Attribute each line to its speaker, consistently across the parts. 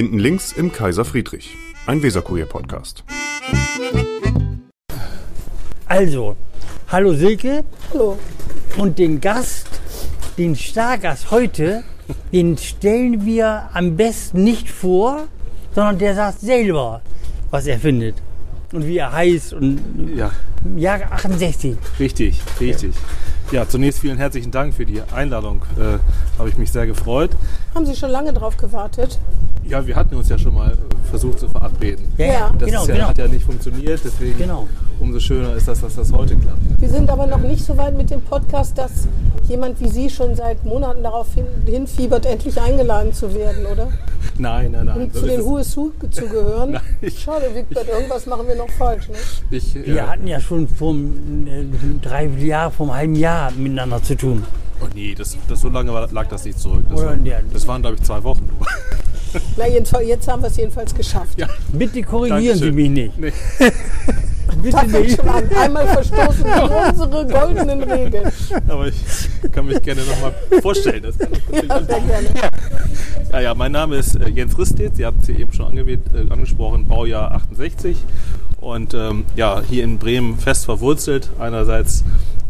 Speaker 1: Hinten links im Kaiser Friedrich, ein Weserkurier-Podcast.
Speaker 2: Also, hallo Silke
Speaker 3: Hallo.
Speaker 2: und den Gast, den Stargast heute, den stellen wir am besten nicht vor, sondern der sagt selber, was er findet und wie er heißt und
Speaker 4: Ja,
Speaker 2: Jahr 68.
Speaker 4: richtig, richtig. Ja, zunächst vielen herzlichen Dank für die Einladung. Äh, Habe ich mich sehr gefreut.
Speaker 3: Haben Sie schon lange drauf gewartet?
Speaker 4: Ja, wir hatten uns ja schon mal versucht zu verabreden.
Speaker 2: Ja,
Speaker 3: Ja.
Speaker 2: ja,
Speaker 4: Das
Speaker 2: genau,
Speaker 4: ja,
Speaker 2: genau.
Speaker 4: hat ja nicht funktioniert, deswegen
Speaker 2: Genau.
Speaker 4: umso schöner ist das, dass das heute klappt.
Speaker 3: Wir sind aber noch nicht so weit mit dem Podcast, dass jemand wie Sie schon seit Monaten darauf hin, hinfiebert, endlich eingeladen zu werden, oder?
Speaker 4: Nein, nein, nein.
Speaker 3: Und
Speaker 4: so
Speaker 3: zu den. Who is Who zu gehören.
Speaker 4: Nein, ich-
Speaker 3: Schade, Wigbert, irgendwas machen wir noch falsch. Ne?
Speaker 4: Ich,
Speaker 2: Wir
Speaker 4: äh,
Speaker 2: hatten ja schon vor einem äh, Dreivierteljahr, vor einem halben Jahr miteinander zu tun.
Speaker 4: Oh nee, das, das so lange lag das nicht zurück. Das, war, das waren, glaube ich, zwei Wochen. nur.
Speaker 3: Na, jedenfalls, jetzt haben wir es jedenfalls geschafft.
Speaker 4: ja,
Speaker 2: Bitte korrigieren Sie
Speaker 4: Dankeschön.
Speaker 2: mich nicht.
Speaker 4: nee.
Speaker 2: Bitte nicht.
Speaker 3: schon an. Einmal verstoßen gegen unsere goldenen Regeln.
Speaker 4: aber ich kann mich gerne nochmal vorstellen. Das kann ich natürlich
Speaker 3: Ja, sehr gerne.
Speaker 4: Ja, ja, mein Name ist äh, Jens Ristet. Sie hatten es eben schon angewählt, äh, angesprochen, Baujahr 68. Und ähm, ja, hier in Bremen fest verwurzelt. Einerseits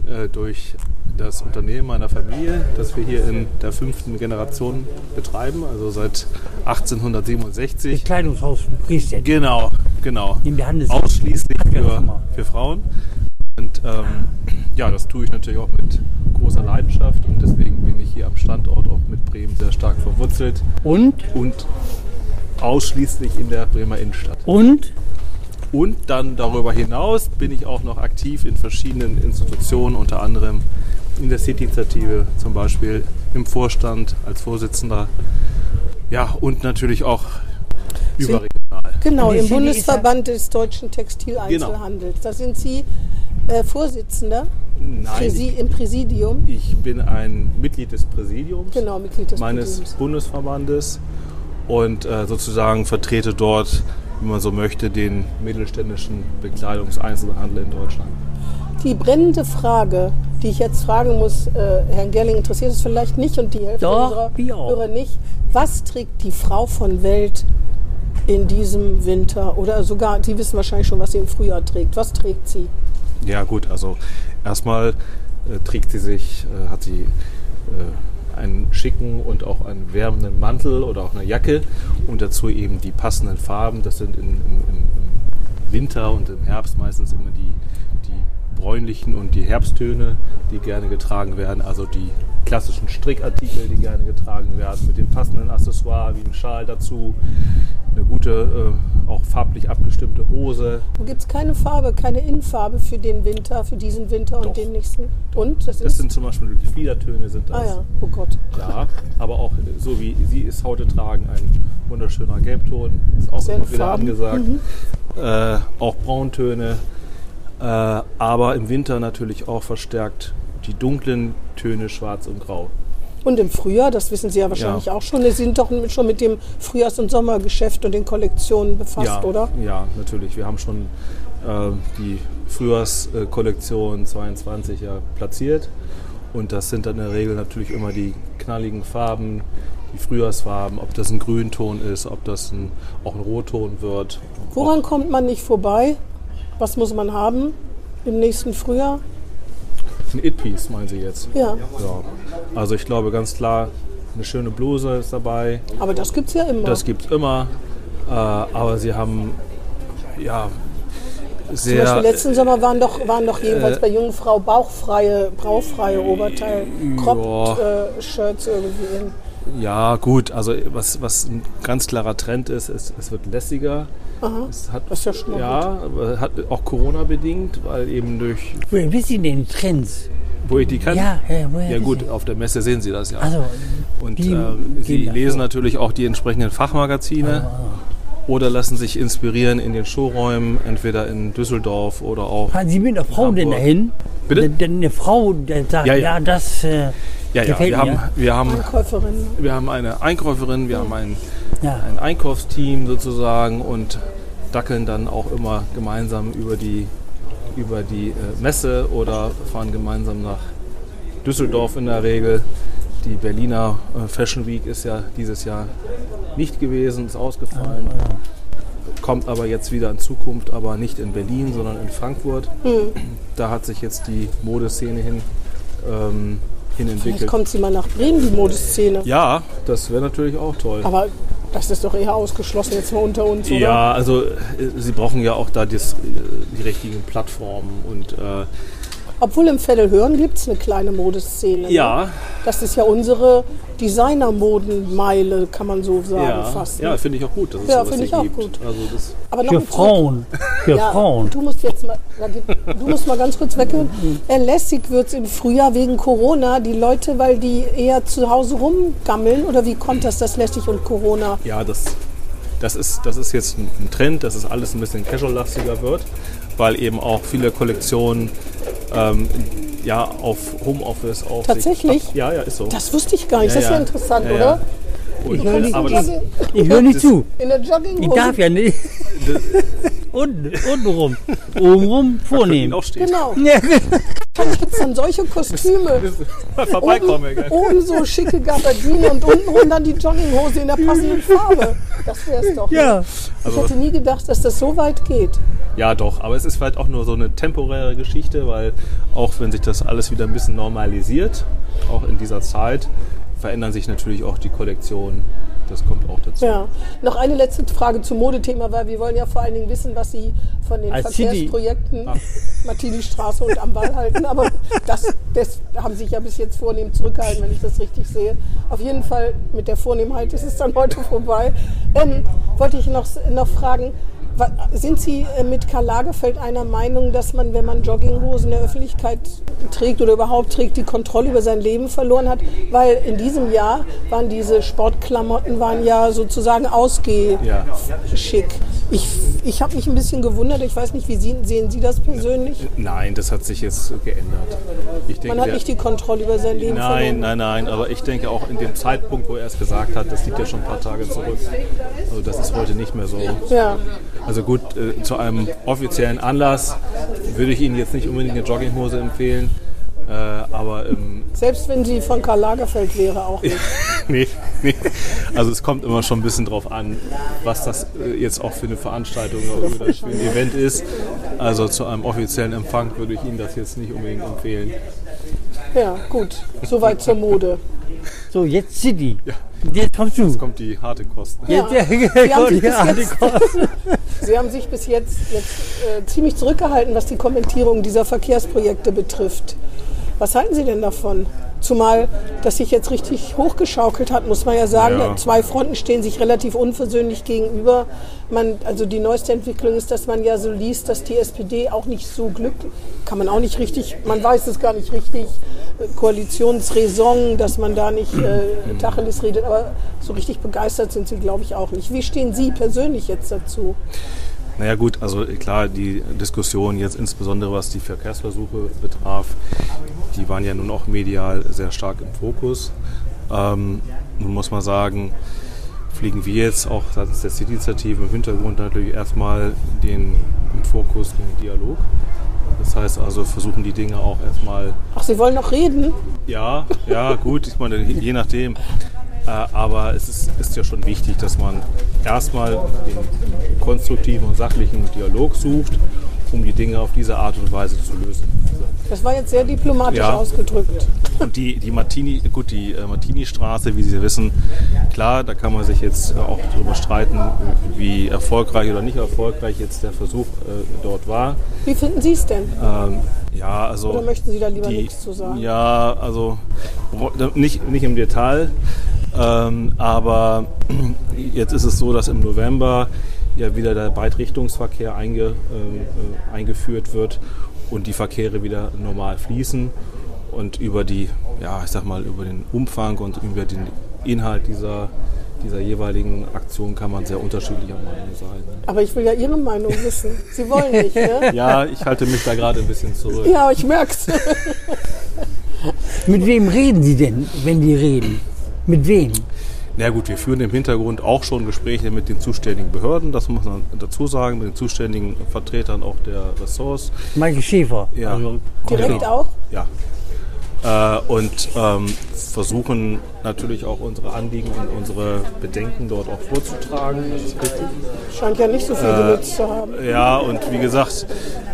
Speaker 4: äh, durch das Unternehmen meiner Familie, das wir hier in der fünften Generation betreiben, also seit 1867.
Speaker 2: Kleidungshaus Priester.
Speaker 4: Genau, genau.
Speaker 2: Nehmen wir Handels.
Speaker 4: Ausschließlich für, für Frauen. Und ähm, ja, das tue ich natürlich auch mit großer Leidenschaft und deswegen bin ich hier am Standort auch mit Bremen sehr stark verwurzelt
Speaker 2: Und,
Speaker 4: und ausschließlich in der Bremer Innenstadt.
Speaker 2: und,
Speaker 4: Und dann darüber hinaus bin ich auch noch aktiv in verschiedenen Institutionen, unter anderem in der City-Initiative zum Beispiel, im Vorstand als Vorsitzender. Ja, und natürlich auch überregional.
Speaker 3: Genau, im Bundesverband des deutschen Textileinzelhandels. Da sind Sie äh, Vorsitzender
Speaker 4: Nein, ich,
Speaker 3: im Präsidium.
Speaker 4: ich bin ein Mitglied des Präsidiums
Speaker 3: Genau, Mitglied des
Speaker 4: meines
Speaker 3: Präsidiums.
Speaker 4: Bundesverbandes und äh, sozusagen vertrete dort, wenn man so möchte, den mittelständischen Bekleidungseinzelhandel in Deutschland.
Speaker 3: Die brennende Frage, die ich jetzt fragen muss, äh, Herrn Gerling interessiert es vielleicht nicht und die Hälfte
Speaker 2: Doch,
Speaker 3: unserer. Hörer nicht. Was trägt die Frau von Welt in diesem Winter? Oder sogar, Sie wissen wahrscheinlich schon, was sie im Frühjahr trägt. Was trägt sie?
Speaker 4: Ja gut, also erstmal äh, trägt sie sich, äh, hat sie äh, einen schicken und auch einen wärmenden Mantel oder auch eine Jacke und dazu eben die passenden Farben. Das sind in, im, im, im Winter und im Herbst meistens immer die, die bräunlichen und die Herbsttöne, die gerne getragen werden. Also die klassischen Strickartikel, die gerne getragen werden, mit dem passenden Accessoire wie ein Schal dazu, eine gute, äh, auch farblich abgestimmte Hose.
Speaker 3: Gibt es keine Farbe, keine Innenfarbe für den Winter, für diesen Winter und
Speaker 4: Doch.
Speaker 3: den nächsten? Und? Das,
Speaker 4: Das sind zum Beispiel die Fliedertöne sind das.
Speaker 3: ah ja, oh Gott.
Speaker 4: Ja, aber auch so wie Sie es heute tragen, ein wunderschöner Gelbton, ist auch
Speaker 3: Sehr
Speaker 4: immer wieder
Speaker 3: Farben.
Speaker 4: angesagt. Äh, auch Brauntöne, äh, aber im Winter natürlich auch verstärkt die dunklen Töne Schwarz und Grau.
Speaker 3: Und im Frühjahr, das wissen Sie ja wahrscheinlich
Speaker 4: Ja.
Speaker 3: auch schon, Sie sind doch schon mit dem Frühjahrs- und Sommergeschäft und den Kollektionen befasst,
Speaker 4: ja,
Speaker 3: oder?
Speaker 4: Ja, natürlich. Wir haben schon äh, die Frühjahrskollektion 22 ja platziert und das sind dann in der Regel natürlich immer die knalligen Farben, die Frühjahrsfarben, ob das ein Grünton ist, ob das ein, auch ein Rotton wird.
Speaker 3: Woran kommt man nicht vorbei? Was muss man haben im nächsten Frühjahr?
Speaker 4: Ein It-Piece, meinen Sie jetzt?
Speaker 3: Ja,
Speaker 4: Ja. Also ich glaube ganz klar, eine schöne Bluse ist dabei.
Speaker 3: aber das gibt es ja immer.
Speaker 4: Das gibt es immer. Äh, aber sie haben ja
Speaker 3: Zum
Speaker 4: sehr.
Speaker 3: Beispiel letzten Sommer waren doch, waren doch jedenfalls
Speaker 4: äh,
Speaker 3: bei jungen Frau bauchfreie, bauchfreie Oberteil,
Speaker 4: ja.
Speaker 3: Cropped-Shirts irgendwie in.
Speaker 4: Ja, gut, also was, was ein ganz klarer Trend ist, ist es wird lässiger. Es hat,
Speaker 3: Das ist ja schon mal
Speaker 4: ja, aber hat auch Corona bedingt, weil eben durch,
Speaker 2: woher wissen Sie denn die Trends?
Speaker 4: wo ich die kann.
Speaker 2: Ja, ja, woher
Speaker 4: ja gut, auf der Messe sehen Sie das ja.
Speaker 2: Also,
Speaker 4: Und
Speaker 2: die
Speaker 4: äh, Sie lesen natürlich auch die entsprechenden Fachmagazine oder lassen sich inspirieren in den Showräumen, entweder in Düsseldorf oder auch.
Speaker 2: fahren Sie mit einer Frau denn
Speaker 4: Hamburg.
Speaker 2: dahin?
Speaker 4: Bitte?
Speaker 2: Denn- eine Frau, der sagt, ja,
Speaker 4: Ja, ja.
Speaker 2: das äh,
Speaker 4: Ja, ja, wir
Speaker 2: mir.
Speaker 4: haben, wir, haben,
Speaker 3: Einkäuferin.
Speaker 4: wir haben eine Einkäuferin, wir haben ein,
Speaker 2: ja.
Speaker 4: ein Einkaufsteam sozusagen und dackeln dann auch immer gemeinsam über die, über die äh, Messe oder fahren gemeinsam nach Düsseldorf in der Regel. die Berliner äh, Fashion Week ist ja dieses Jahr nicht gewesen, ist ausgefallen. Kommt aber jetzt wieder in Zukunft, aber nicht in Berlin, sondern in Frankfurt. Da hat sich jetzt die Modeszene hin, ähm, hin
Speaker 3: Vielleicht
Speaker 4: entwickelt.
Speaker 3: kommt sie mal nach Bremen, die Modeszene.
Speaker 4: Ja, das wäre natürlich auch toll.
Speaker 3: Aber das ist doch eher ausgeschlossen jetzt mal unter uns, oder?
Speaker 4: Ja, also äh, sie brauchen ja auch da das, äh, die richtigen Plattformen und äh,
Speaker 3: Obwohl im Vettelhören gibt es eine kleine Modeszene. ne?
Speaker 4: ja,
Speaker 3: Das ist ja unsere Designermodenmeile, kann man so sagen
Speaker 4: ja,
Speaker 3: fast.
Speaker 4: ja,
Speaker 3: ne?
Speaker 4: finde ich auch gut, dass es
Speaker 3: Ja, finde ich auch
Speaker 4: gibt.
Speaker 3: gut.
Speaker 4: Also das,
Speaker 3: Aber noch
Speaker 2: Für Frauen. Für
Speaker 3: Ja,
Speaker 2: Frauen.
Speaker 3: Du musst jetzt mal, du musst mal ganz kurz weghören. Äh, lässig wird es im Frühjahr wegen Corona. Die Leute, weil die eher zu Hause rumgammeln oder wie kommt das, das lässig und Corona?
Speaker 4: ja, das, das, ist, das ist jetzt ein ein Trend, dass es alles ein bisschen casual-lastiger wird, weil eben auch viele Kollektionen ähm, ja, auf Homeoffice auch. sich-
Speaker 3: Tatsächlich?
Speaker 4: ja, ja, ist so.
Speaker 3: Das wusste ich gar nicht.
Speaker 4: Ja,
Speaker 3: das ist ja
Speaker 4: ja.
Speaker 3: interessant, oder?
Speaker 4: Und,
Speaker 2: Ich höre nicht Ich höre nicht
Speaker 4: Das-
Speaker 2: zu.
Speaker 3: In der Jogginghose.
Speaker 2: Ich darf ja nicht. Unten, unten rum. Oben rum vornehmen.
Speaker 3: Genau.
Speaker 2: Ja,
Speaker 3: Dann gibt es dann solche Kostüme.
Speaker 4: Vorbeikommen,
Speaker 3: Oben, oben so schicke Gabardine und unten dann die Jogginghose in der passenden Farbe. Das wäre es doch.
Speaker 2: ja.
Speaker 3: Ich hätte nie gedacht, dass das so weit geht.
Speaker 4: Ja, doch, aber es ist vielleicht auch nur so eine temporäre Geschichte, weil auch wenn sich das alles wieder ein bisschen normalisiert, auch in dieser Zeit, verändern sich natürlich auch die Kollektionen. Das kommt auch dazu.
Speaker 3: Ja. Noch eine letzte Frage zum Modethema, weil wir wollen ja vor allen Dingen wissen, was Sie von den
Speaker 2: Als
Speaker 3: Verkehrsprojekten Martini-Straße und am Ball halten. Aber das, das haben sich ja bis jetzt vornehm zurückgehalten, wenn ich das richtig sehe. Auf jeden Fall mit der Vornehmheit ist es dann heute vorbei. Ähm, wollte ich noch, noch fragen, sind Sie äh, mit Karl Lagerfeld einer Meinung, dass man, wenn man Jogginghosen in der Öffentlichkeit trägt oder überhaupt trägt, die Kontrolle über sein Leben verloren hat? Weil in diesem Jahr waren diese Sportklamotten waren ja sozusagen ausgeschick.
Speaker 4: Ja.
Speaker 3: Ich, ich habe mich ein bisschen gewundert. Ich weiß nicht, wie Sie, sehen Sie das persönlich?
Speaker 4: Nein, das hat sich jetzt geändert. Ich denke,
Speaker 3: Man hat nicht die Kontrolle über sein Leben
Speaker 4: Nein,
Speaker 3: verloren.
Speaker 4: nein, nein, aber ich denke auch in dem Zeitpunkt, wo er es gesagt hat, das liegt ja schon ein paar Tage zurück. Also das ist heute nicht mehr so.
Speaker 3: Ja,
Speaker 4: Also gut, äh, zu einem offiziellen Anlass würde ich Ihnen jetzt nicht unbedingt eine Jogginghose empfehlen, äh, aber ähm,
Speaker 3: selbst wenn sie von Karl Lagerfeld wäre, auch nicht.
Speaker 4: nee, nee. Also es kommt immer schon ein bisschen drauf an, was das äh, jetzt auch für eine Veranstaltung oder für ein Event ist. Also zu einem offiziellen Empfang würde ich Ihnen das jetzt nicht unbedingt empfehlen.
Speaker 3: Ja, gut. Soweit zur Mode.
Speaker 2: So, jetzt City. Jetzt kommst du.
Speaker 4: Jetzt kommt die harte Kost.
Speaker 2: Jetzt,
Speaker 3: Ja.
Speaker 2: ja,
Speaker 3: bis
Speaker 2: ja, die
Speaker 3: jetzt-
Speaker 2: Kosten.
Speaker 3: Sie haben sich bis jetzt, jetzt äh, ziemlich zurückgehalten, was die Kommentierung dieser Verkehrsprojekte betrifft. Was halten Sie denn davon? Zumal das sich jetzt richtig hochgeschaukelt hat, muss man ja sagen.
Speaker 4: Ja.
Speaker 3: Zwei Fronten stehen sich relativ unversöhnlich gegenüber. Man, also die neueste Entwicklung ist, dass man ja so liest, dass die SPD auch nicht so glücklich, kann man auch nicht richtig, man weiß es gar nicht richtig, äh, Koalitionsraison, dass man da nicht äh, Tacheles redet, aber so richtig begeistert sind sie, glaube ich, auch nicht. Wie stehen Sie persönlich jetzt dazu?
Speaker 4: Naja gut, also klar, die Diskussion jetzt insbesondere was die Verkehrsversuche betraf, die waren ja nun auch medial sehr stark im Fokus. Ähm, nun muss man sagen, fliegen wir jetzt auch seitens der City-Initiative im Hintergrund natürlich erstmal den im Fokus den Dialog. Das heißt also, versuchen die Dinge auch erstmal
Speaker 3: Ach, Sie wollen noch reden?
Speaker 4: ja, ja, gut, ich meine, je nachdem. Äh, aber es ist, ist ja schon wichtig, dass man erstmal den konstruktiven und sachlichen Dialog sucht, um die Dinge auf diese Art und Weise zu lösen.
Speaker 3: Das war jetzt sehr diplomatisch
Speaker 4: Ja.
Speaker 3: ausgedrückt.
Speaker 4: Und die, die Martini, gut, die äh, Martini-Straße, wie Sie wissen, klar, da kann man sich jetzt äh, auch darüber streiten, wie erfolgreich oder nicht erfolgreich jetzt der Versuch dort war.
Speaker 3: Wie finden Sie es denn?
Speaker 4: Ähm, ja, also.
Speaker 3: Oder möchten Sie da lieber
Speaker 4: die,
Speaker 3: nichts zu sagen?
Speaker 4: Ja, also nicht, nicht im Detail, ähm, aber jetzt ist es so, dass im November ja wieder der Beitrichtungsverkehr einge, ähm, äh, eingeführt wird und die Verkehre wieder normal fließen und über die, ja, ich sag mal, über den Umfang und über den Inhalt dieser, dieser jeweiligen Aktion kann man sehr unterschiedlicher Meinung sein.
Speaker 3: Aber ich will ja Ihre Meinung wissen. Sie wollen nicht, ne?
Speaker 4: Ja, ich halte mich da gerade ein bisschen zurück.
Speaker 3: Ja, ich merk's.
Speaker 2: Mit wem reden Sie denn, wenn die reden? Mit wem?
Speaker 4: Na gut, wir führen im Hintergrund auch schon Gespräche mit den zuständigen Behörden, das muss man dazu sagen, mit den zuständigen Vertretern auch der Ressorts.
Speaker 2: Michael Schäfer.
Speaker 4: Ja.
Speaker 2: Also,
Speaker 3: Direkt
Speaker 4: Genau.
Speaker 3: auch?
Speaker 4: Ja. Äh, und ähm, versuchen natürlich auch unsere Anliegen und unsere Bedenken dort auch vorzutragen. Das ist richtig.
Speaker 3: Scheint ja nicht so viel genutzt zu haben.
Speaker 4: Ja, und wie gesagt,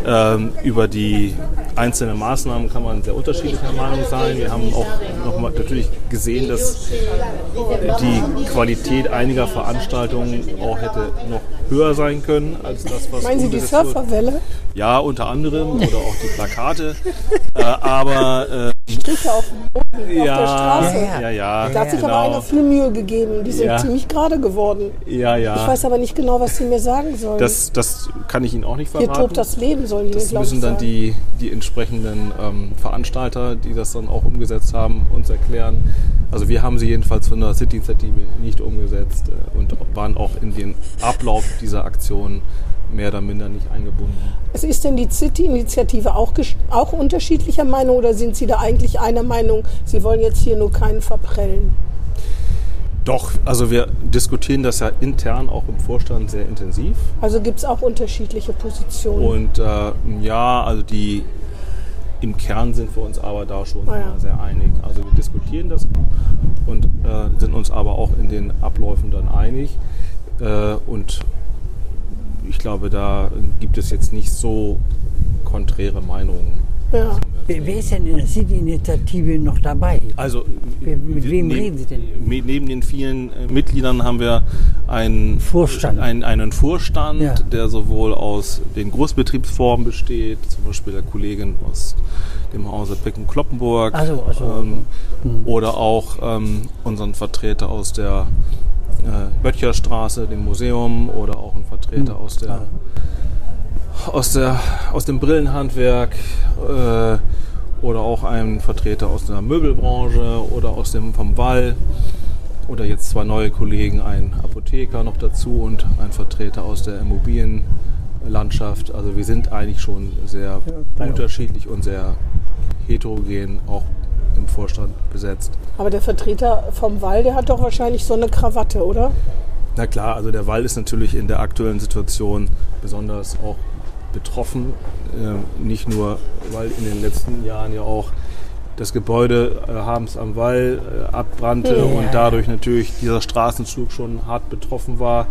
Speaker 4: ähm, über die einzelnen Maßnahmen kann man sehr unterschiedlicher Meinung sein. Wir haben auch noch mal natürlich gesehen, dass die Qualität einiger Veranstaltungen auch hätte noch höher sein können als das, was
Speaker 3: Meinen Sie die. Surferwelle?
Speaker 4: Ja, unter anderem oder auch die Plakate. äh, aber äh,
Speaker 3: Striche auf dem Boden, auf der
Speaker 4: ja,
Speaker 3: Straße.
Speaker 4: ja, ja,
Speaker 3: Da hat sich aber
Speaker 4: genau.
Speaker 3: einer viel Mühe gegeben. Die sind
Speaker 4: Ja.
Speaker 3: ziemlich gerade geworden.
Speaker 4: Ja, ja.
Speaker 3: Ich weiß aber nicht genau, was sie mir sagen sollen.
Speaker 4: das, das kann ich Ihnen auch nicht
Speaker 3: Hier
Speaker 4: verraten.
Speaker 3: tobt das Leben, sollen die mir,
Speaker 4: Das
Speaker 3: glaube
Speaker 4: müssen dann
Speaker 3: sagen.
Speaker 4: die, die entsprechenden ähm, Veranstalter, die das dann auch umgesetzt haben, uns erklären. Also wir haben sie jedenfalls von der City-Initiative nicht umgesetzt äh, und waren auch in den Ablauf dieser Aktion mehr oder minder nicht eingebunden.
Speaker 3: Also ist denn die City-Initiative auch, auch unterschiedlicher Meinung oder sind Sie da eigentlich einer Meinung, Sie wollen jetzt hier nur keinen verprellen?
Speaker 4: Doch, also wir diskutieren das ja intern auch im Vorstand sehr intensiv.
Speaker 3: Also gibt es auch unterschiedliche Positionen.
Speaker 4: Und äh, ja, also die im Kern sind wir uns aber da schon
Speaker 3: Ah ja.
Speaker 4: sehr einig. Also wir diskutieren das und äh, sind uns aber auch in den Abläufen dann einig. Äh, und ich glaube, da gibt es jetzt nicht so konträre Meinungen.
Speaker 3: ja.
Speaker 2: Wer, wer ist denn in der City-Initiative noch dabei?
Speaker 4: Also
Speaker 2: Wer- mit wem
Speaker 4: neben-
Speaker 2: reden Sie denn?
Speaker 4: Neben den vielen äh, Mitgliedern haben wir einen
Speaker 2: Vorstand.
Speaker 4: Einen, einen Vorstand,
Speaker 2: Ja.
Speaker 4: der sowohl aus den Großbetriebsformen besteht, zum Beispiel der Kollegin aus dem Hause Picken-Kloppenburg,
Speaker 2: Ach so, ach so.
Speaker 4: ähm, oder auch ähm, unseren Vertreter aus der äh, Böttcherstraße, dem Museum, oder auch ein Vertreter
Speaker 2: Hm.
Speaker 4: aus der aus, der, aus dem Brillenhandwerk äh, oder auch ein Vertreter aus der Möbelbranche oder aus dem vom Wall oder jetzt zwei neue Kollegen, ein Apotheker noch dazu und ein Vertreter aus der Immobilienlandschaft. Also wir sind eigentlich schon sehr
Speaker 2: bei
Speaker 4: unterschiedlich und sehr heterogen auch im Vorstand besetzt.
Speaker 3: Aber der Vertreter vom Wall, der hat doch wahrscheinlich so eine Krawatte, oder?
Speaker 4: Na klar, also der Wall ist natürlich in der aktuellen Situation besonders auch betroffen. Ähm, nicht nur, weil in den letzten Jahren ja auch das Gebäude äh, Habens am Wall äh, abbrannte
Speaker 2: Ja.
Speaker 4: und dadurch natürlich dieser Straßenzug schon hart betroffen war.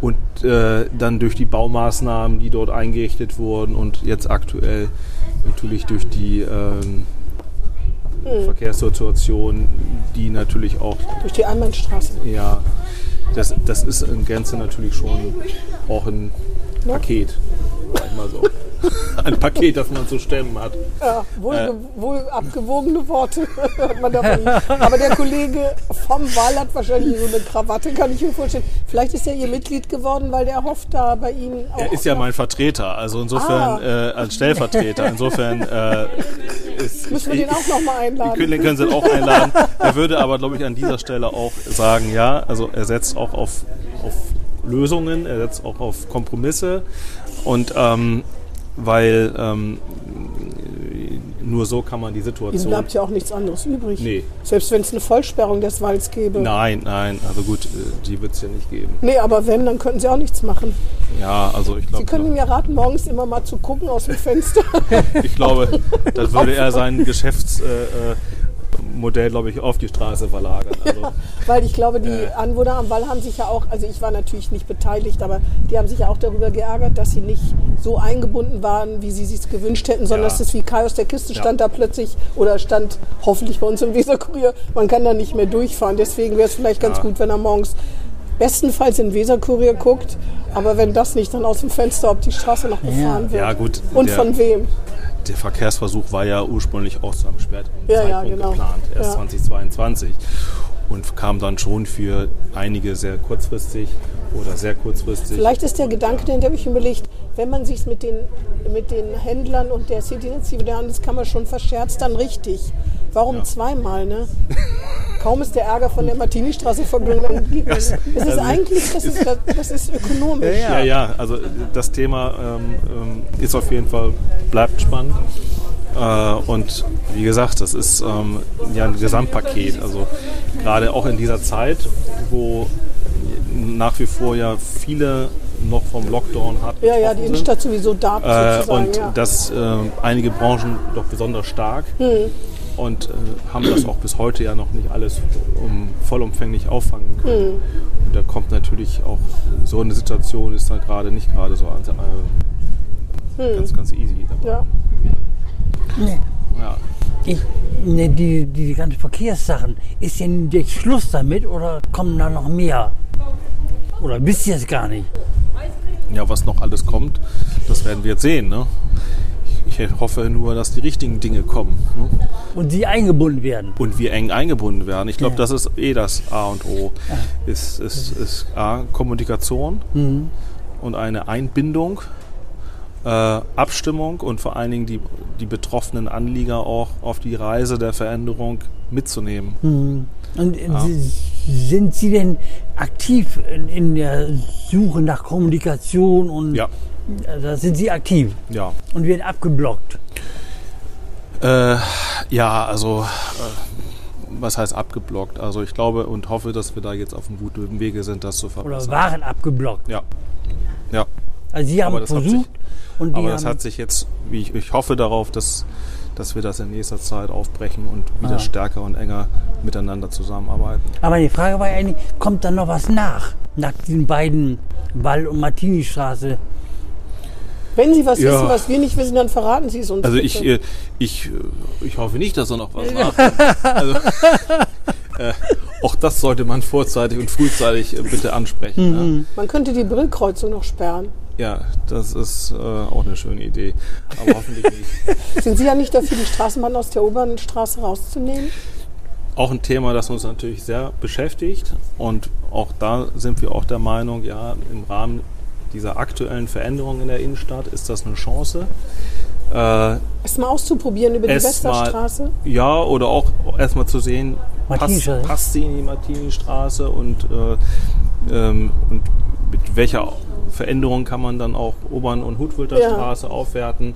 Speaker 4: Und äh, dann durch die Baumaßnahmen, die dort eingerichtet wurden und jetzt aktuell natürlich durch die ähm, Verkehrssituation, die natürlich auch
Speaker 3: Durch die Einbahnstraße.
Speaker 4: ja, das, das ist in Gänze natürlich schon auch ein Paket, sag ich mal so. Ein Paket, das man zu stemmen hat.
Speaker 3: Ja, wohl,
Speaker 4: Äh.
Speaker 3: wohl abgewogene Worte hat man davon. Aber der Kollege vom Wall hat wahrscheinlich so eine Krawatte, kann ich mir vorstellen. Vielleicht ist er ihr Mitglied geworden, weil der hofft da bei Ihnen auch.
Speaker 4: Er ist ja mein Vertreter, also insofern
Speaker 3: Ah.
Speaker 4: äh, als Stellvertreter. Insofern äh, ist,
Speaker 3: Müssen wir den auch nochmal einladen?
Speaker 4: den können Sie auch einladen. Er würde aber, glaube ich, an dieser Stelle auch sagen, ja, also er setzt auch auf, auf Lösungen, er setzt auch auf Kompromisse und ähm, weil ähm, nur so kann man die
Speaker 3: Ihnen
Speaker 4: Situation.
Speaker 3: bleibt ja auch nichts anderes übrig.
Speaker 4: Nee.
Speaker 3: Selbst wenn es eine Vollsperrung des Walls gäbe.
Speaker 4: Nein, nein, also gut, äh, die wird es ja nicht geben.
Speaker 3: Nee, aber wenn, dann könnten Sie auch nichts machen.
Speaker 4: Ja, also ich
Speaker 3: Sie
Speaker 4: glaube,
Speaker 3: können mir raten, morgens immer mal zu gucken aus dem Fenster.
Speaker 4: ich glaube, das würde er sein Geschäftsmodell, äh, äh, Modell, glaube ich, auf die Straße verlagern. Also,
Speaker 3: Weil ich glaube, die Anwohner am Wall haben sich ja auch, also ich war natürlich nicht beteiligt, aber die haben sich ja auch darüber geärgert, dass sie nicht so eingebunden waren, wie sie sich gewünscht hätten, sondern
Speaker 4: Ja.
Speaker 3: dass es wie Kai aus der Kiste
Speaker 4: Ja.
Speaker 3: stand da plötzlich oder stand hoffentlich bei uns im Weserkurier, man kann da nicht mehr durchfahren. Deswegen wäre es vielleicht ganz
Speaker 4: Ja.
Speaker 3: gut, wenn er morgens bestenfalls in Weserkurier guckt, aber wenn das nicht, dann aus dem Fenster, ob die Straße noch befahren wird.
Speaker 4: Ja, gut,
Speaker 3: Und
Speaker 4: der-
Speaker 3: von wem?
Speaker 4: Der Verkehrsversuch war ja ursprünglich auch zu einem späteren
Speaker 3: Ja, ja,
Speaker 4: Zeitpunkt
Speaker 3: genau.
Speaker 4: geplant, erst
Speaker 3: Ja.
Speaker 4: 2022. Und kam dann schon für einige sehr kurzfristig oder sehr kurzfristig.
Speaker 3: Vielleicht ist der Gedanke, den habe ich überlegt, wenn man sich mit den, mit den Händlern und der City-Initiative der Handelskammer schon verscherzt, dann richtig. Warum
Speaker 4: Ja.
Speaker 3: zweimal, ne? Kaum ist der Ärger von der Martini-Straße vergangen, es. Ist
Speaker 4: also-
Speaker 3: eigentlich, das ist, das ist ökonomisch.
Speaker 4: Ja, ja, also das Thema ähm, ähm, ist auf jeden Fall, bleibt spannend. Äh, und wie gesagt, das ist ähm, ja ein Gesamtpaket. Also gerade auch in dieser Zeit, wo nach wie vor ja viele noch vom Lockdown hart
Speaker 3: Ja, ja, die. Innenstadt sowieso darb
Speaker 4: Äh, und
Speaker 3: ja.
Speaker 4: das äh, einige Branchen doch besonders stark.
Speaker 3: Hm.
Speaker 4: Und äh, haben das auch bis heute ja noch nicht alles um, vollumfänglich auffangen können. Und da kommt natürlich auch so eine Situation ist dann gerade nicht gerade so äh, ganz, ganz easy dabei.
Speaker 3: Ja.
Speaker 2: Nee.
Speaker 4: Ja.
Speaker 2: Ich, ne, die, die ganzen Verkehrssachen, ist denn jetzt Schluss damit oder kommen da noch mehr? Oder wisst ihr es gar nicht?
Speaker 4: ja, was noch alles kommt, das werden wir jetzt sehen. Ne? Ich, hoffe nur, dass die richtigen Dinge kommen ne?
Speaker 2: Und sie eingebunden werden.
Speaker 4: und wir eng eingebunden werden. Ich glaube,
Speaker 2: Ja.
Speaker 4: das ist eh das A und O. Ist, ist, ist A, Kommunikation
Speaker 2: Mhm.
Speaker 4: und eine Einbindung, äh, Abstimmung und vor allen Dingen die, die betroffenen Anlieger auch auf die Reise der Veränderung mitzunehmen.
Speaker 2: Mhm. Und Sie- sind Sie denn aktiv in, in der Suche nach Kommunikation und
Speaker 4: Ja,
Speaker 2: da sind Sie aktiv
Speaker 4: ja.
Speaker 2: und werden abgeblockt?
Speaker 4: Äh, ja, also äh, was heißt abgeblockt? Also ich glaube und hoffe, dass wir da jetzt auf einem guten Wege sind, das zu
Speaker 2: Oder
Speaker 4: verbessern.
Speaker 2: waren abgeblockt?
Speaker 4: Ja, ja.
Speaker 2: Also Sie haben versucht und die
Speaker 4: Aber das hat sich jetzt, wie ich, ich hoffe darauf, dass, dass wir das in nächster Zeit aufbrechen und wieder
Speaker 2: Ah.
Speaker 4: stärker und enger miteinander zusammenarbeiten.
Speaker 2: Aber die Frage war ja eigentlich, kommt da noch was nach? Nach diesen beiden Wall- und Martini-Straße?
Speaker 3: Wenn Sie was
Speaker 4: Ja.
Speaker 3: wissen, was wir nicht wissen, dann verraten Sie es uns.
Speaker 4: Also ich, äh, ich, äh, ich hoffe nicht, dass er noch was macht. Also, äh, auch das sollte man vorzeitig und frühzeitig äh, bitte ansprechen.
Speaker 2: Mhm.
Speaker 3: Man könnte die Brillkreuzung noch sperren.
Speaker 4: Ja. ja, das ist äh, auch eine schöne Idee. Aber hoffentlich nicht.
Speaker 3: Sind Sie ja nicht dafür, die Straßenbahn aus der Obernstraße rauszunehmen?
Speaker 4: Auch ein Thema, das uns natürlich sehr beschäftigt. Und auch da sind wir auch der Meinung, ja, im Rahmen dieser aktuellen Veränderung in der Innenstadt ist das eine Chance. Äh,
Speaker 3: Es mal auszuprobieren über die Westerstraße?
Speaker 4: ja, oder auch erstmal zu sehen, passt, passt sie in die Martini-Straße und, äh, ähm, und mit welcher Veränderung kann man dann auch Obern- und Hutwilter
Speaker 3: Ja.
Speaker 4: Straße aufwerten.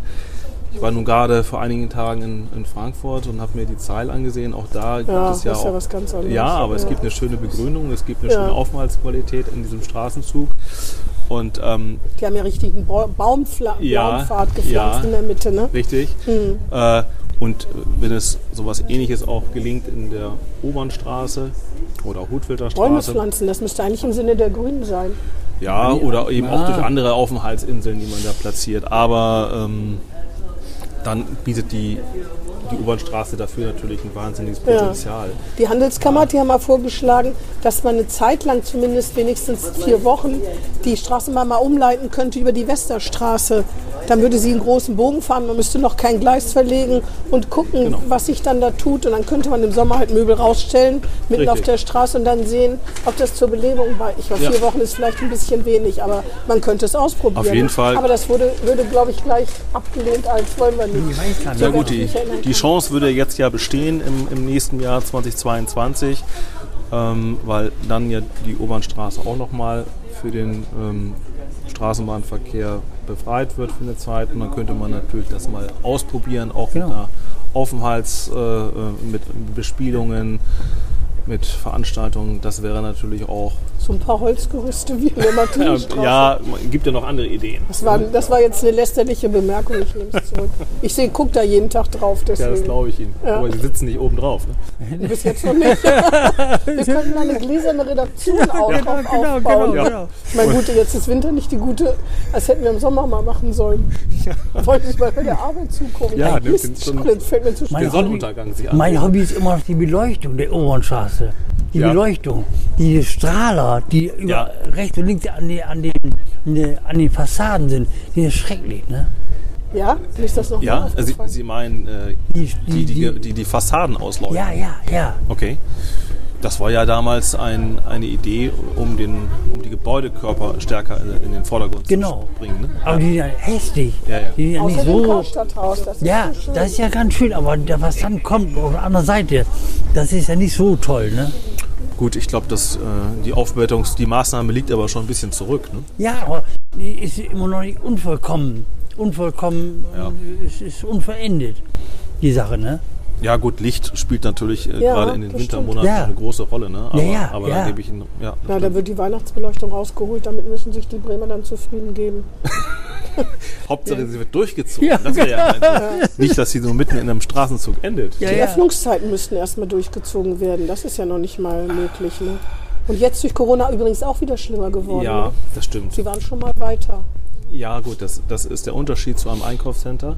Speaker 4: Ich war nun gerade vor einigen Tagen in, in Frankfurt und habe mir die Zeil angesehen. Auch da gibt
Speaker 3: Ja,
Speaker 4: es ja
Speaker 3: das ist ja
Speaker 4: auch
Speaker 3: was ganz anderes.
Speaker 4: ja, aber es
Speaker 3: Ja.
Speaker 4: gibt eine schöne Begrünung, es gibt eine
Speaker 3: Ja.
Speaker 4: schöne Aufenthaltsqualität in diesem Straßenzug. Und ähm,
Speaker 3: Die haben ja richtig einen Ba- Baumfla
Speaker 4: Ja,
Speaker 3: Baumpfad gepflanzt
Speaker 4: ja.
Speaker 3: in der Mitte, ne?
Speaker 4: richtig.
Speaker 3: Hm.
Speaker 4: Äh, und wenn es sowas ähnliches auch gelingt in der Obernstraße oder Hutwilder
Speaker 3: Bäume pflanzen, das müsste eigentlich im Sinne der Grünen sein.
Speaker 4: ja, oder eben auch
Speaker 2: Ah.
Speaker 4: durch andere Aufenthaltsinseln, die man da platziert. Aber ähm, dann bietet die, die Obernstraße dafür natürlich ein wahnsinniges
Speaker 3: Ja.
Speaker 4: Potenzial.
Speaker 3: Die Handelskammer, die haben mal vorgeschlagen, dass man eine Zeit lang, zumindest wenigstens vier Wochen, die Straßenbahn mal umleiten könnte über die Westerstraße. Dann würde sie einen großen Bogen fahren, man müsste noch kein Gleis verlegen und gucken,
Speaker 4: Genau.
Speaker 3: was sich dann da tut. Und dann könnte man im Sommer halt Möbel rausstellen, mitten
Speaker 4: Richtig.
Speaker 3: auf der Straße und dann sehen, ob das zur Belebung war. Ich weiß,
Speaker 4: Ja.
Speaker 3: vier Wochen ist vielleicht ein bisschen wenig, aber man könnte es ausprobieren.
Speaker 4: Auf jeden Fall.
Speaker 3: Aber das wurde, würde, glaube ich, gleich abgelehnt, als wollen wir nicht.
Speaker 4: Ja gut, die, die. Chance würde jetzt ja bestehen im, im nächsten Jahr 2022, ähm, weil dann ja die Obernstraße auch nochmal für den ähm, Straßenbahnverkehr befreit wird für eine Zeit. Und dann könnte man natürlich das mal ausprobieren, auch
Speaker 2: Genau.
Speaker 4: mit einer Aufenthalts, äh, äh, mit Bespielungen, mit Veranstaltungen. Das wäre natürlich auch,
Speaker 3: So ein paar Holzgerüste wie in der
Speaker 4: ja,
Speaker 3: Martinstraße.
Speaker 4: ja, gibt ja noch andere Ideen.
Speaker 3: Das war, das war jetzt eine lästerliche Bemerkung, ich nehme es zurück. Ich sehe, guck da jeden Tag drauf,
Speaker 4: Ja, das
Speaker 3: deswegen.
Speaker 4: glaube ich Ihnen.
Speaker 3: Ja.
Speaker 4: Aber Sie sitzen nicht oben drauf. Ne?
Speaker 3: Bis jetzt noch nicht. Wir könnten mal eine gläserne Redaktion auch
Speaker 2: Genau,
Speaker 3: auf,
Speaker 2: genau,
Speaker 3: aufbauen.
Speaker 2: genau,
Speaker 4: Ja.
Speaker 2: genau.
Speaker 3: Ich meine, gut, jetzt ist Winter nicht die gute, als hätten wir im Sommer mal machen sollen. Wollte ich mal bei der Arbeit zugucken.
Speaker 4: Ja, nimmt
Speaker 3: Mist,
Speaker 4: den- so
Speaker 3: fällt mir zu
Speaker 2: Mein.
Speaker 4: Sonnenuntergang sich an.
Speaker 2: Mein Hobby ist immer noch die Beleuchtung der Obernstraße. Die
Speaker 4: Ja.
Speaker 2: Beleuchtung, die Strahler, die über
Speaker 4: Ja.
Speaker 2: rechts und links an, die, an, den, ne- an den Fassaden sind, die sind schrecklich. Ne?
Speaker 3: Ja, ist das noch
Speaker 4: Ja,
Speaker 3: mal
Speaker 4: Sie. Sie meinen äh,
Speaker 2: Die,
Speaker 4: die, die, die, die Fassaden ausleuchten.
Speaker 2: ja, ja, ja.
Speaker 4: Okay. Das war ja damals ein, eine Idee, um, den, um die Gebäudekörper stärker in, den Vordergrund
Speaker 2: Genau.
Speaker 4: zu bringen. Ne?
Speaker 2: Aber die sind ja hässlich.
Speaker 4: Ja, ja.
Speaker 2: Die sind ja nicht
Speaker 3: Außer
Speaker 2: so.
Speaker 3: Karstadthaus, das ist
Speaker 2: Ja,
Speaker 3: so
Speaker 2: das ist ja ganz schön, aber was dann kommt auf der anderen Seite, das ist ja nicht so toll. Ne?
Speaker 4: Gut, ich glaube, dass äh, die Aufwertungs-, die Maßnahme liegt aber schon ein bisschen zurück. Ne?
Speaker 2: Ja, aber die ist immer noch nicht unvollkommen. Unvollkommen,
Speaker 4: Ja.
Speaker 2: es ist unverendet, die Sache, ne?
Speaker 4: Ja, gut, Licht spielt natürlich äh,
Speaker 3: Ja,
Speaker 4: gerade in den Wintermonaten.
Speaker 2: Ja.
Speaker 4: eine große Rolle. Ne? Aber,
Speaker 2: ja,
Speaker 4: aber
Speaker 2: ja.
Speaker 4: da gebe ich Ihnen. Ja,
Speaker 3: Na, da wird die Weihnachtsbeleuchtung rausgeholt, damit müssen sich die Bremer dann zufrieden geben.
Speaker 4: Hauptsache, sie wird durchgezogen.
Speaker 2: Ja,
Speaker 4: das wäre ja Nicht, dass sie so mitten in einem Straßenzug endet.
Speaker 2: Ja,
Speaker 3: Die
Speaker 2: ja.
Speaker 3: Öffnungszeiten müssten erstmal durchgezogen werden. Das ist ja noch nicht mal möglich. Ne? Und jetzt durch Corona übrigens auch wieder schlimmer geworden.
Speaker 4: Ja,
Speaker 3: Ne?
Speaker 4: das stimmt.
Speaker 3: Sie waren schon mal weiter.
Speaker 4: Ja, gut, das, das ist der Unterschied zu einem Einkaufscenter,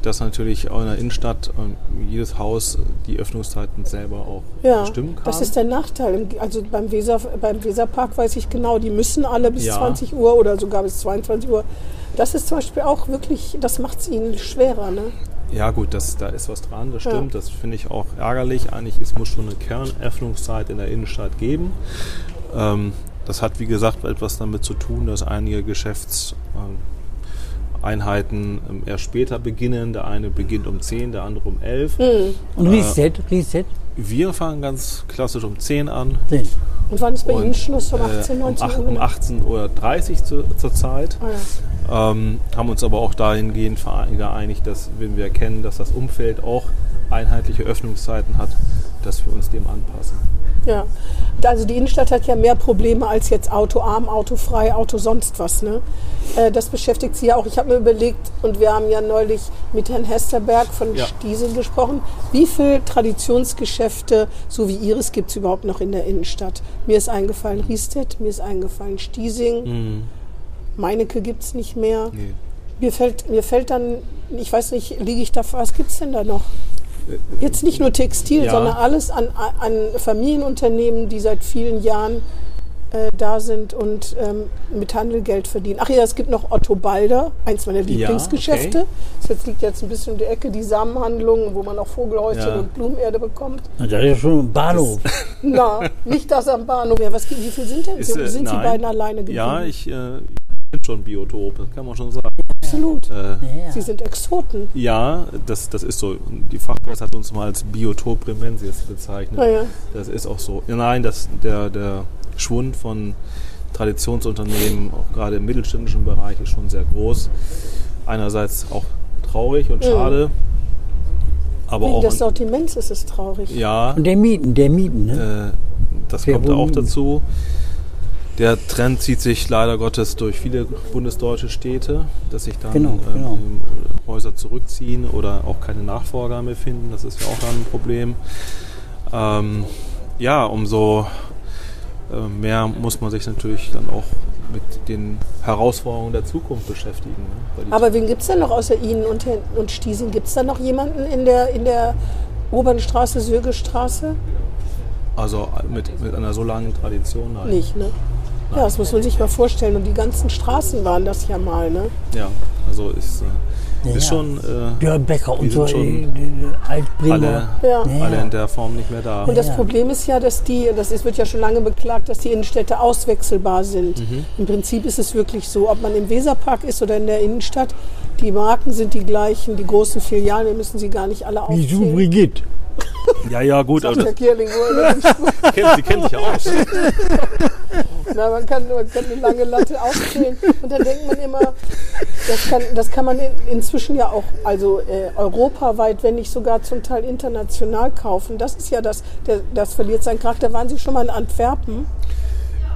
Speaker 4: dass natürlich auch in der Innenstadt ähm, jedes Haus die Öffnungszeiten selber auch
Speaker 3: Ja,
Speaker 4: bestimmen kann.
Speaker 3: das ist der Nachteil. Also beim, Weser, beim Weserpark weiß ich genau, die müssen alle bis
Speaker 4: Ja.
Speaker 3: 20 Uhr oder sogar bis 22 Uhr. Das ist zum Beispiel auch wirklich, das macht es ihnen schwerer. Ne?
Speaker 4: ja, gut, das, da ist was dran, das
Speaker 3: Ja.
Speaker 4: stimmt. Das finde ich auch ärgerlich. Eigentlich es muss schon eine Kernöffnungszeit in der Innenstadt geben. Ähm, das hat, wie gesagt, etwas damit zu tun, dass einige Geschäftseinheiten ähm, erst später beginnen. Der eine beginnt um 10, der andere um 11.
Speaker 3: Hm.
Speaker 2: Und Reset, Reset.
Speaker 4: Wir fangen ganz klassisch um 10 an.
Speaker 2: Sehen.
Speaker 3: Und wann ist bei Ihnen Schluss? Um
Speaker 4: äh,
Speaker 3: 18,
Speaker 4: um
Speaker 3: 19
Speaker 4: ach-
Speaker 3: Uhr?
Speaker 4: um 18.30 Uhr zu, zur Zeit.
Speaker 3: Ah, ja.
Speaker 4: Ähm, haben uns aber auch dahingehend geeinigt, dass wenn wir erkennen, dass das Umfeld auch einheitliche Öffnungszeiten hat, dass wir uns dem anpassen.
Speaker 3: Ja, also die Innenstadt hat ja mehr Probleme als jetzt autoarm, autofrei, Auto sonst was. Ne? Äh, Das beschäftigt Sie ja auch. Ich habe mir überlegt, und wir haben ja neulich mit Herrn Hesterberg von
Speaker 4: Ja.
Speaker 3: Stiesel gesprochen, wie viele Traditionsgeschäfte, so wie Ihres, gibt es überhaupt noch in der Innenstadt? Mir ist eingefallen Riestedt, mir ist eingefallen Stiesing, Meinecke gibt es nicht mehr.
Speaker 4: Nee.
Speaker 3: Mir fällt, mir fällt dann, ich weiß nicht, liege ich da, was gibt es denn da noch? Jetzt nicht nur Textil,
Speaker 4: Ja.
Speaker 3: sondern alles an, an Familienunternehmen, die seit vielen Jahren äh, da sind und ähm, mit Handel Geld verdienen. Ach ja, es gibt noch Otto Balder, eins meiner Lieblingsgeschäfte.
Speaker 4: okay.
Speaker 3: Das jetzt liegt jetzt ein bisschen um die Ecke, die Samenhandlung, wo man auch Vogelhäuschen
Speaker 4: Ja.
Speaker 3: und Blumenerde bekommt.
Speaker 2: Na, Das ist ja schon ein Bahnhof.
Speaker 3: Na, nicht das am Bahnhof. Ja, was, wie viel sind denn?
Speaker 4: Ist, äh,
Speaker 3: sind Sie
Speaker 4: nein.
Speaker 3: beiden alleine geblieben?
Speaker 4: Ja, ich äh, bin schon Biotop, das kann man schon sagen.
Speaker 3: Absolut.
Speaker 4: Äh,
Speaker 2: Ja.
Speaker 3: Sie sind Exoten.
Speaker 4: ja, das, das ist so. Die Fachpresse hat uns mal als Biotop Bremensis bezeichnet.
Speaker 3: Ah, ja.
Speaker 4: Das ist auch so. Nein, das, der, der Schwund von Traditionsunternehmen, auch gerade im mittelständischen Bereich, ist schon sehr groß. Einerseits auch traurig und
Speaker 3: Mhm.
Speaker 4: schade, aber
Speaker 3: Wegen
Speaker 4: auch
Speaker 3: des Sortiments ist es traurig.
Speaker 4: ja,
Speaker 2: Und der Mieten, der Mieten, ne?
Speaker 4: äh, das
Speaker 2: Wer
Speaker 4: kommt auch
Speaker 2: wohnt?
Speaker 4: dazu. Der Trend zieht sich leider Gottes durch viele bundesdeutsche Städte, dass sich dann
Speaker 2: Genau,
Speaker 4: ähm,
Speaker 2: genau.
Speaker 4: Häuser zurückziehen oder auch keine Nachfolger mehr finden. Das ist ja auch dann ein Problem. Ähm, ja, umso äh, mehr muss man sich natürlich dann auch mit den Herausforderungen der Zukunft beschäftigen. Ne?
Speaker 3: Aber wen gibt es denn noch außer Ihnen und, und Stiesing? Gibt es da noch jemanden in der, in der Obernstraße, Sürgestraße?
Speaker 4: also mit, mit einer so langen Tradition. Nein.
Speaker 3: Nicht, ne? Ja, das muss man sich mal vorstellen. Und die ganzen Straßen waren das ja mal, ne?
Speaker 4: Ja, also ist, äh,
Speaker 2: Ja,
Speaker 4: ist
Speaker 2: ja.
Speaker 4: schon äh,
Speaker 2: Dörrbecker und so,
Speaker 4: schon
Speaker 2: äh, Altbringer.
Speaker 4: alle,
Speaker 3: Ja.
Speaker 4: Alle in der Form nicht mehr da.
Speaker 3: Und das
Speaker 2: Ja.
Speaker 3: Problem ist ja, dass die, das ist, wird ja schon lange beklagt, dass die Innenstädte auswechselbar sind. Im Prinzip ist es wirklich so, ob man im Weserpark ist oder in der Innenstadt, die Marken sind die gleichen, die großen Filialen, wir müssen sie gar nicht alle
Speaker 2: Wieso
Speaker 3: aufzählen.
Speaker 2: Brigitte?
Speaker 4: Ja, ja, gut,
Speaker 3: Sagt der Kierling, er
Speaker 4: sie kennt sich ja aus.
Speaker 3: Na, man, kann, man kann eine lange Latte aufzählen und dann denkt man immer, das kann, das kann man in, inzwischen ja auch, also äh, europaweit, wenn nicht sogar zum Teil international kaufen. Das ist ja das, der, das verliert seinen Charakter. Waren Sie schon mal in Antwerpen?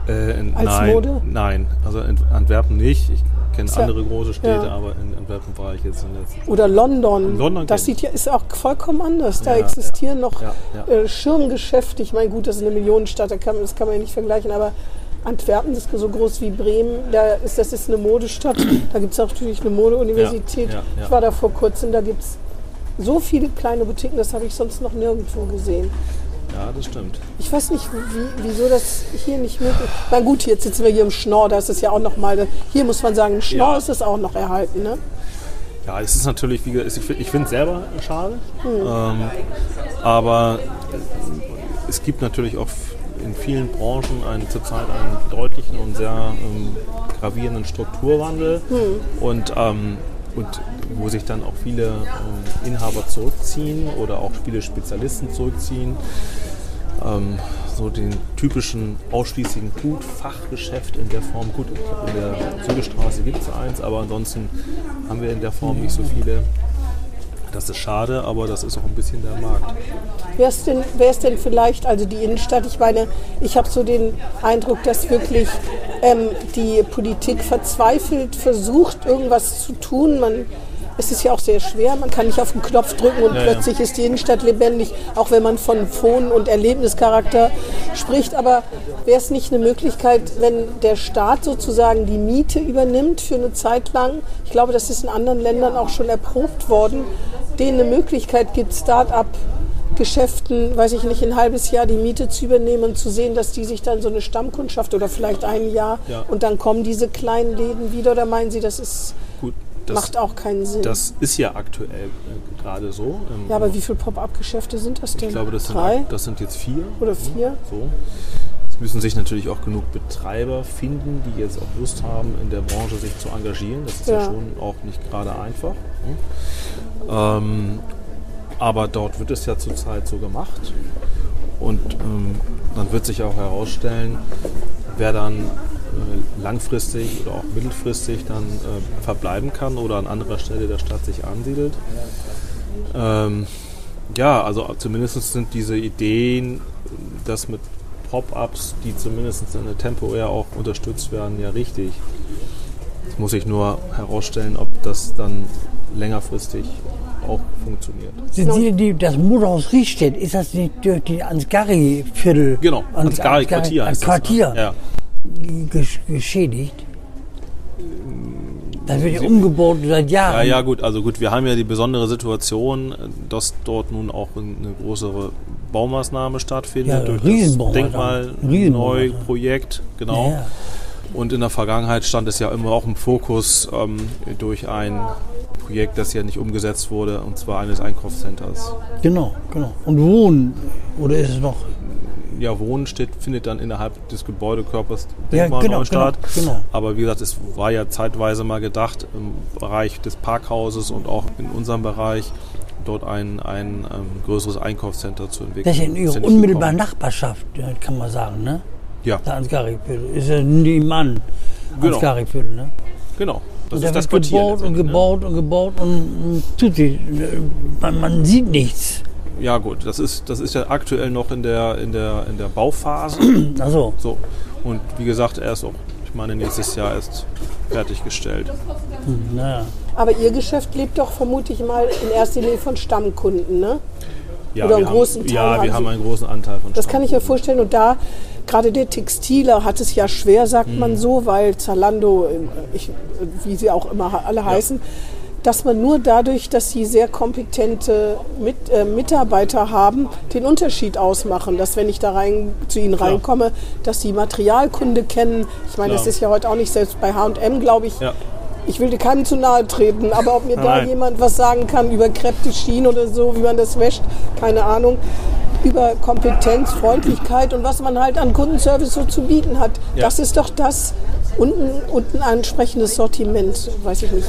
Speaker 4: Äh, in,
Speaker 3: Als
Speaker 4: nein,
Speaker 3: Mode?
Speaker 4: nein, also in Antwerpen nicht. Ich kenne
Speaker 3: ja-
Speaker 4: andere große Städte,
Speaker 3: ja.
Speaker 4: aber in Antwerpen war ich jetzt in letzter
Speaker 3: Oder London.
Speaker 4: In London
Speaker 3: das sieht ja, ist auch vollkommen anders. Da
Speaker 4: Ja,
Speaker 3: existieren noch. Äh, Schirmgeschäfte. Ich meine, gut, das ist eine Millionenstadt, da kann, das kann man ja nicht vergleichen, aber Antwerpen ist so groß wie Bremen. Da ist, das ist eine Modestadt. Da gibt es natürlich eine Modeuniversität.
Speaker 4: Ja, ja, ja.
Speaker 3: Ich war da vor kurzem, da gibt es so viele kleine Boutiquen, das habe ich sonst noch nirgendwo gesehen.
Speaker 4: ja, das stimmt.
Speaker 3: Ich weiß nicht, wie, wieso das hier nicht möglich ist. Na gut, jetzt sitzen wir hier im Schnorr, da ist es ja auch noch mal, hier muss man sagen, im Schnorr ist es auch noch erhalten. Ne?
Speaker 4: Ja, es ist natürlich, wie gesagt, ich finde es selber schade,
Speaker 3: Hm.
Speaker 4: ähm, aber es gibt natürlich auch in vielen Branchen einen, zurzeit einen deutlichen und sehr ähm, gravierenden Strukturwandel und, ähm, und wo sich dann auch viele ähm, Inhaber zurückziehen oder auch viele Spezialisten zurückziehen. Ähm, so den typischen ausschließlichen Gut-Fachgeschäft in der Form. Gut, in der Zügestraße gibt es eins, aber ansonsten haben wir in der Form nicht so viele. Das ist schade, aber das ist auch ein bisschen der Markt.
Speaker 3: Wer ist denn, wer ist denn vielleicht, also die Innenstadt, ich meine, ich habe so den Eindruck, dass wirklich ähm, die Politik verzweifelt versucht, irgendwas zu tun. Man, es ist ja auch sehr schwer. Man kann nicht auf den Knopf drücken und
Speaker 4: Ja, ja.
Speaker 3: plötzlich ist die Innenstadt lebendig, auch wenn man von Phon- und Erlebnischarakter spricht. Aber wäre es nicht eine Möglichkeit, wenn der Staat sozusagen die Miete übernimmt für eine Zeit lang? Ich glaube, das ist in anderen Ländern auch schon erprobt worden, denen eine Möglichkeit gibt, Start-up Geschäften, weiß ich nicht, ein halbes Jahr die Miete zu übernehmen und zu sehen, dass die sich dann so eine Stammkundschaft oder vielleicht ein Jahr
Speaker 4: Ja.
Speaker 3: und dann kommen diese kleinen Läden wieder oder meinen Sie, das ist,
Speaker 4: das,
Speaker 3: macht auch keinen Sinn?
Speaker 4: das ist ja aktuell äh, gerade so. Ähm,
Speaker 3: ja, aber wie viele Pop-up-Geschäfte sind das denn?
Speaker 4: ich glaube, das sind,
Speaker 3: Drei
Speaker 4: das sind jetzt vier.
Speaker 3: oder vier?
Speaker 4: So. Es müssen sich natürlich auch genug Betreiber finden, die jetzt auch Lust haben, in der Branche sich zu engagieren. Das ist ja,
Speaker 3: Ja.
Speaker 4: schon auch nicht gerade einfach. ne? Ähm, aber dort wird es ja zurzeit so gemacht. Und ähm, dann wird sich auch herausstellen, wer dann langfristig oder auch mittelfristig dann äh, verbleiben kann oder an anderer Stelle der Stadt sich ansiedelt. Ähm, ja, also zumindest sind diese Ideen, das mit Pop-ups, die zumindest temporär auch unterstützt werden, ja richtig. Jetzt muss ich nur herausstellen, ob das dann längerfristig auch funktioniert.
Speaker 2: Sind Sie die, das Motorhaus Riestedt, ist das nicht durch die Ansgari-Viertel?
Speaker 4: Genau, Ansgari-Quartier das.
Speaker 2: Quartier
Speaker 4: ne? Ja.
Speaker 2: Gesch geschädigt? Das wird ja umgebaut seit
Speaker 4: Ja,
Speaker 2: Jahren.
Speaker 4: ja, gut. Also gut, wir haben ja die besondere Situation, dass dort nun auch eine größere Baumaßnahme stattfindet
Speaker 2: Ja,
Speaker 4: durch
Speaker 2: Riesenbaumaßnahme.
Speaker 4: das
Speaker 2: Riesenbaumaßnahme.
Speaker 4: Denkmalprojekt, genau.
Speaker 2: Ja.
Speaker 4: Und in der Vergangenheit stand es ja immer auch im Fokus ähm, durch ein Projekt, das ja nicht umgesetzt wurde, und zwar eines Einkaufscenters.
Speaker 2: Genau, genau. Und Wohnen, oder ist es noch?
Speaker 4: Ja, Wohnen steht, findet dann innerhalb des Gebäudekörpers
Speaker 2: Ja, genau,
Speaker 4: neu statt.
Speaker 2: genau, genau.
Speaker 4: Aber wie gesagt, es war ja zeitweise mal gedacht, im Bereich des Parkhauses und auch in unserem Bereich dort ein, ein ähm, größeres Einkaufscenter zu entwickeln.
Speaker 2: Das ist ja in Ihrer unmittelbaren. Nachbarschaft, kann man sagen, ne?
Speaker 4: Ja,
Speaker 2: Der Ansgari-Viertel. Ist ja nebenan.
Speaker 4: Genau.
Speaker 2: Ansgari-Viertel, ne?
Speaker 4: genau. Das
Speaker 2: und da wird gebaut und
Speaker 4: letztendlich, ne?
Speaker 2: gebaut und gebaut und, und tut sich. Man, man sieht nichts.
Speaker 4: Ja gut, das ist, das ist ja aktuell noch in der, in der, in der Bauphase.
Speaker 2: Also,
Speaker 4: so. Und wie gesagt, er ist auch, ich meine, nächstes Jahr erst fertiggestellt.
Speaker 2: naja.
Speaker 3: Aber Ihr Geschäft lebt doch vermutlich mal in erster Linie von Stammkunden, ne?
Speaker 4: Ja,
Speaker 3: Oder einen
Speaker 4: wir
Speaker 3: großen
Speaker 4: haben,
Speaker 3: Teil
Speaker 4: Ja,
Speaker 3: haben
Speaker 4: wir haben einen großen Anteil von
Speaker 3: Das kann ich mir vorstellen. Und da, gerade der Textiler hat es ja schwer, sagt
Speaker 4: Mhm.
Speaker 3: man so, weil Zalando, äh, ich, wie sie auch immer alle heißen, dass man nur dadurch, dass sie sehr kompetente Mit, äh, Mitarbeiter haben, den Unterschied ausmachen. Dass wenn ich da rein, zu ihnen
Speaker 4: Klar.
Speaker 3: reinkomme, dass sie Materialkunde kennen. Ich meine,
Speaker 4: Klar.
Speaker 3: das ist ja heute auch nicht selbst bei H&M, glaube ich.
Speaker 4: Ja.
Speaker 3: Ich will dir keinem zu nahe treten, aber ob mir da jemand was sagen kann über Kräfte, Schienen oder so, wie man das wäscht, keine Ahnung. Über Kompetenz, Freundlichkeit und was man halt an Kundenservice so zu bieten hat.
Speaker 4: Ja.
Speaker 3: Das ist doch das und ein, und ein entsprechendes Sortiment, weiß ich nicht.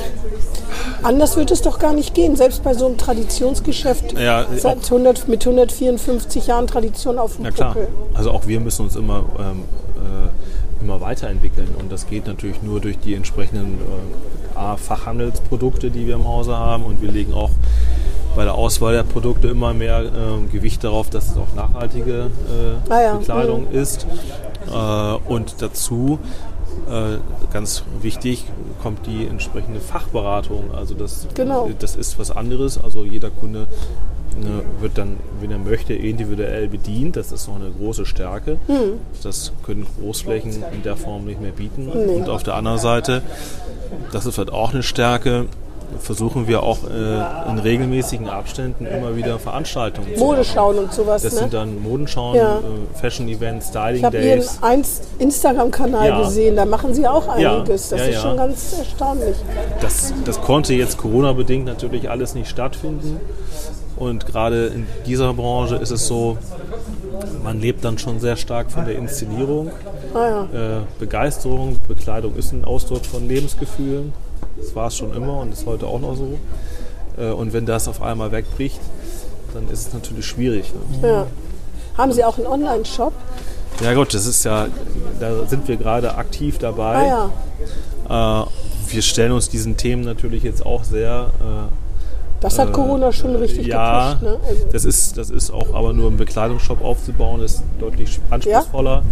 Speaker 3: Anders wird es doch gar nicht gehen, selbst bei so einem Traditionsgeschäft
Speaker 4: Ja,
Speaker 3: seit 100, mit 154 Jahren Tradition auf dem
Speaker 4: Ja klar. Also auch wir müssen uns immer, ähm, äh, immer weiterentwickeln. Und das geht natürlich nur durch die entsprechenden äh, Fachhandelsprodukte, die wir im Hause haben. Und wir legen auch bei der Auswahl der Produkte immer mehr ähm, Gewicht darauf, dass es auch nachhaltige äh,
Speaker 3: Ah ja,
Speaker 4: Bekleidung ist. Äh, und dazu ganz wichtig kommt die entsprechende Fachberatung. Also das,
Speaker 3: Genau.
Speaker 4: das ist was anderes. Also jeder Kunde ne, wird dann, wenn er möchte, individuell bedient. Das ist noch eine große Stärke.
Speaker 3: Hm.
Speaker 4: Das können Großflächen in der Form nicht mehr bieten. Und auf der anderen Seite, das ist halt auch eine Stärke, versuchen wir auch äh, in regelmäßigen Abständen immer wieder Veranstaltungen zu machen.
Speaker 3: Modeschauen und sowas.
Speaker 4: Das
Speaker 3: ne?
Speaker 4: sind dann Modenschauen,
Speaker 3: Ja.
Speaker 4: äh, Fashion-Events, Styling
Speaker 3: Ich habe Ihren Instagram-Kanal
Speaker 4: Ja.
Speaker 3: gesehen, da machen Sie auch
Speaker 4: Ja,
Speaker 3: einiges. Das
Speaker 4: ja,
Speaker 3: ist
Speaker 4: ja.
Speaker 3: schon ganz erstaunlich.
Speaker 4: Das, das konnte jetzt Corona-bedingt natürlich alles nicht stattfinden. Und gerade in dieser Branche ist es so, man lebt dann schon sehr stark von der Inszenierung.
Speaker 3: Ah.
Speaker 4: Äh, Begeisterung, Bekleidung ist ein Ausdruck von Lebensgefühlen. Das war es schon immer und ist heute auch noch so. Äh, und wenn das auf einmal wegbricht, dann ist es natürlich schwierig. Ne?
Speaker 3: Ja. Haben Sie auch einen Online-Shop?
Speaker 4: Ja gut, das ist ja, da sind wir gerade aktiv dabei.
Speaker 3: Ah ja,
Speaker 4: Äh, wir stellen uns diesen Themen natürlich jetzt auch sehr. Äh,
Speaker 3: das hat
Speaker 4: Äh,
Speaker 3: Corona schon richtig
Speaker 4: ja,
Speaker 3: gepusht. Ne? Also,
Speaker 4: das ist, das ist auch aber nur einen Bekleidungsshop aufzubauen, ist deutlich anspruchsvoller.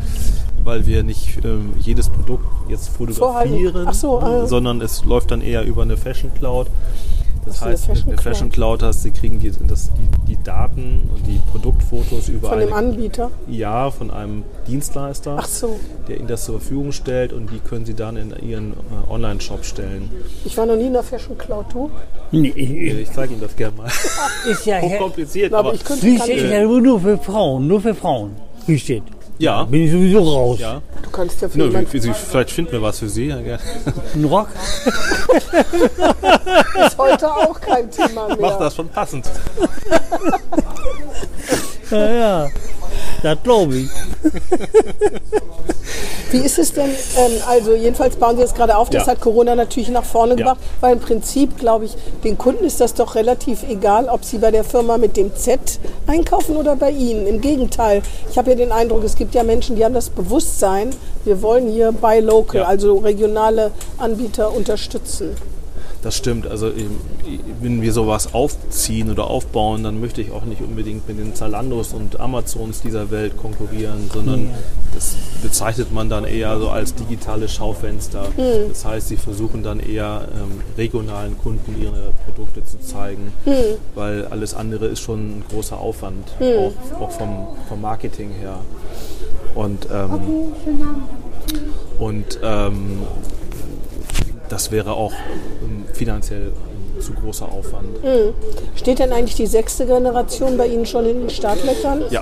Speaker 4: Weil wir nicht ähm, jedes Produkt jetzt fotografieren,
Speaker 3: so, ah.
Speaker 4: sondern es läuft dann eher über eine Fashion Cloud. Das
Speaker 3: Ach eine
Speaker 4: heißt, mit
Speaker 3: Fashion
Speaker 4: der Fashion Cloud hast, sie kriegen die, das, die, die Daten und die Produktfotos über
Speaker 3: Von dem
Speaker 4: eine,
Speaker 3: Anbieter.
Speaker 4: ja, von einem Dienstleister,
Speaker 3: Ach so.
Speaker 4: der ihnen das zur Verfügung stellt und die können sie dann in ihren äh, Online-Shop stellen.
Speaker 3: Ich war noch nie in der Fashion Cloud, du?
Speaker 2: Nee, ich-
Speaker 4: Äh, Ich zeige Ihnen das gerne mal.
Speaker 2: ist ja
Speaker 4: Hochkompliziert,
Speaker 3: Aber,
Speaker 4: aber
Speaker 3: ich könnte, kann ich,
Speaker 2: ja nur für Frauen, nur für Frauen. Free steht.
Speaker 4: Ja,
Speaker 2: Bin ich sowieso raus.
Speaker 4: ja.
Speaker 3: du kannst ja für
Speaker 4: Nö,
Speaker 3: jemanden
Speaker 4: wie- wie- vielleicht finden wir was für Sie. Ja, gerne.
Speaker 2: Ein Rock?
Speaker 3: ist heute auch kein Thema mehr.
Speaker 4: Mach das schon passend.
Speaker 2: Ja, ja. Das glaube ich.
Speaker 3: Wie ist es denn, ähm, also jedenfalls bauen Sie das gerade auf, das
Speaker 4: Ja.
Speaker 3: hat Corona natürlich nach vorne
Speaker 4: Ja.
Speaker 3: gebracht, weil im Prinzip, glaube ich, den Kunden ist das doch relativ egal, ob sie bei der Firma mit dem Z einkaufen oder bei Ihnen. Im Gegenteil, ich habe ja den Eindruck, es gibt ja Menschen, die haben das Bewusstsein, wir wollen hier bei Local,
Speaker 4: Ja.
Speaker 3: also regionale Anbieter unterstützen.
Speaker 4: Das stimmt. Also wenn wir sowas aufziehen oder aufbauen, dann möchte ich auch nicht unbedingt mit den Zalandos und Amazons dieser Welt konkurrieren, sondern das bezeichnet man dann eher so als digitale Schaufenster. Das heißt, sie versuchen dann eher ähm, regionalen Kunden ihre Produkte zu zeigen, weil alles andere ist schon ein großer Aufwand, auch, auch vom, vom Marketing her. Und, ähm, und ähm, das wäre auch ähm, finanziell ein zu großer Aufwand.
Speaker 3: Steht denn eigentlich die sechste Generation bei Ihnen schon in den Startlöchern?
Speaker 4: Ja,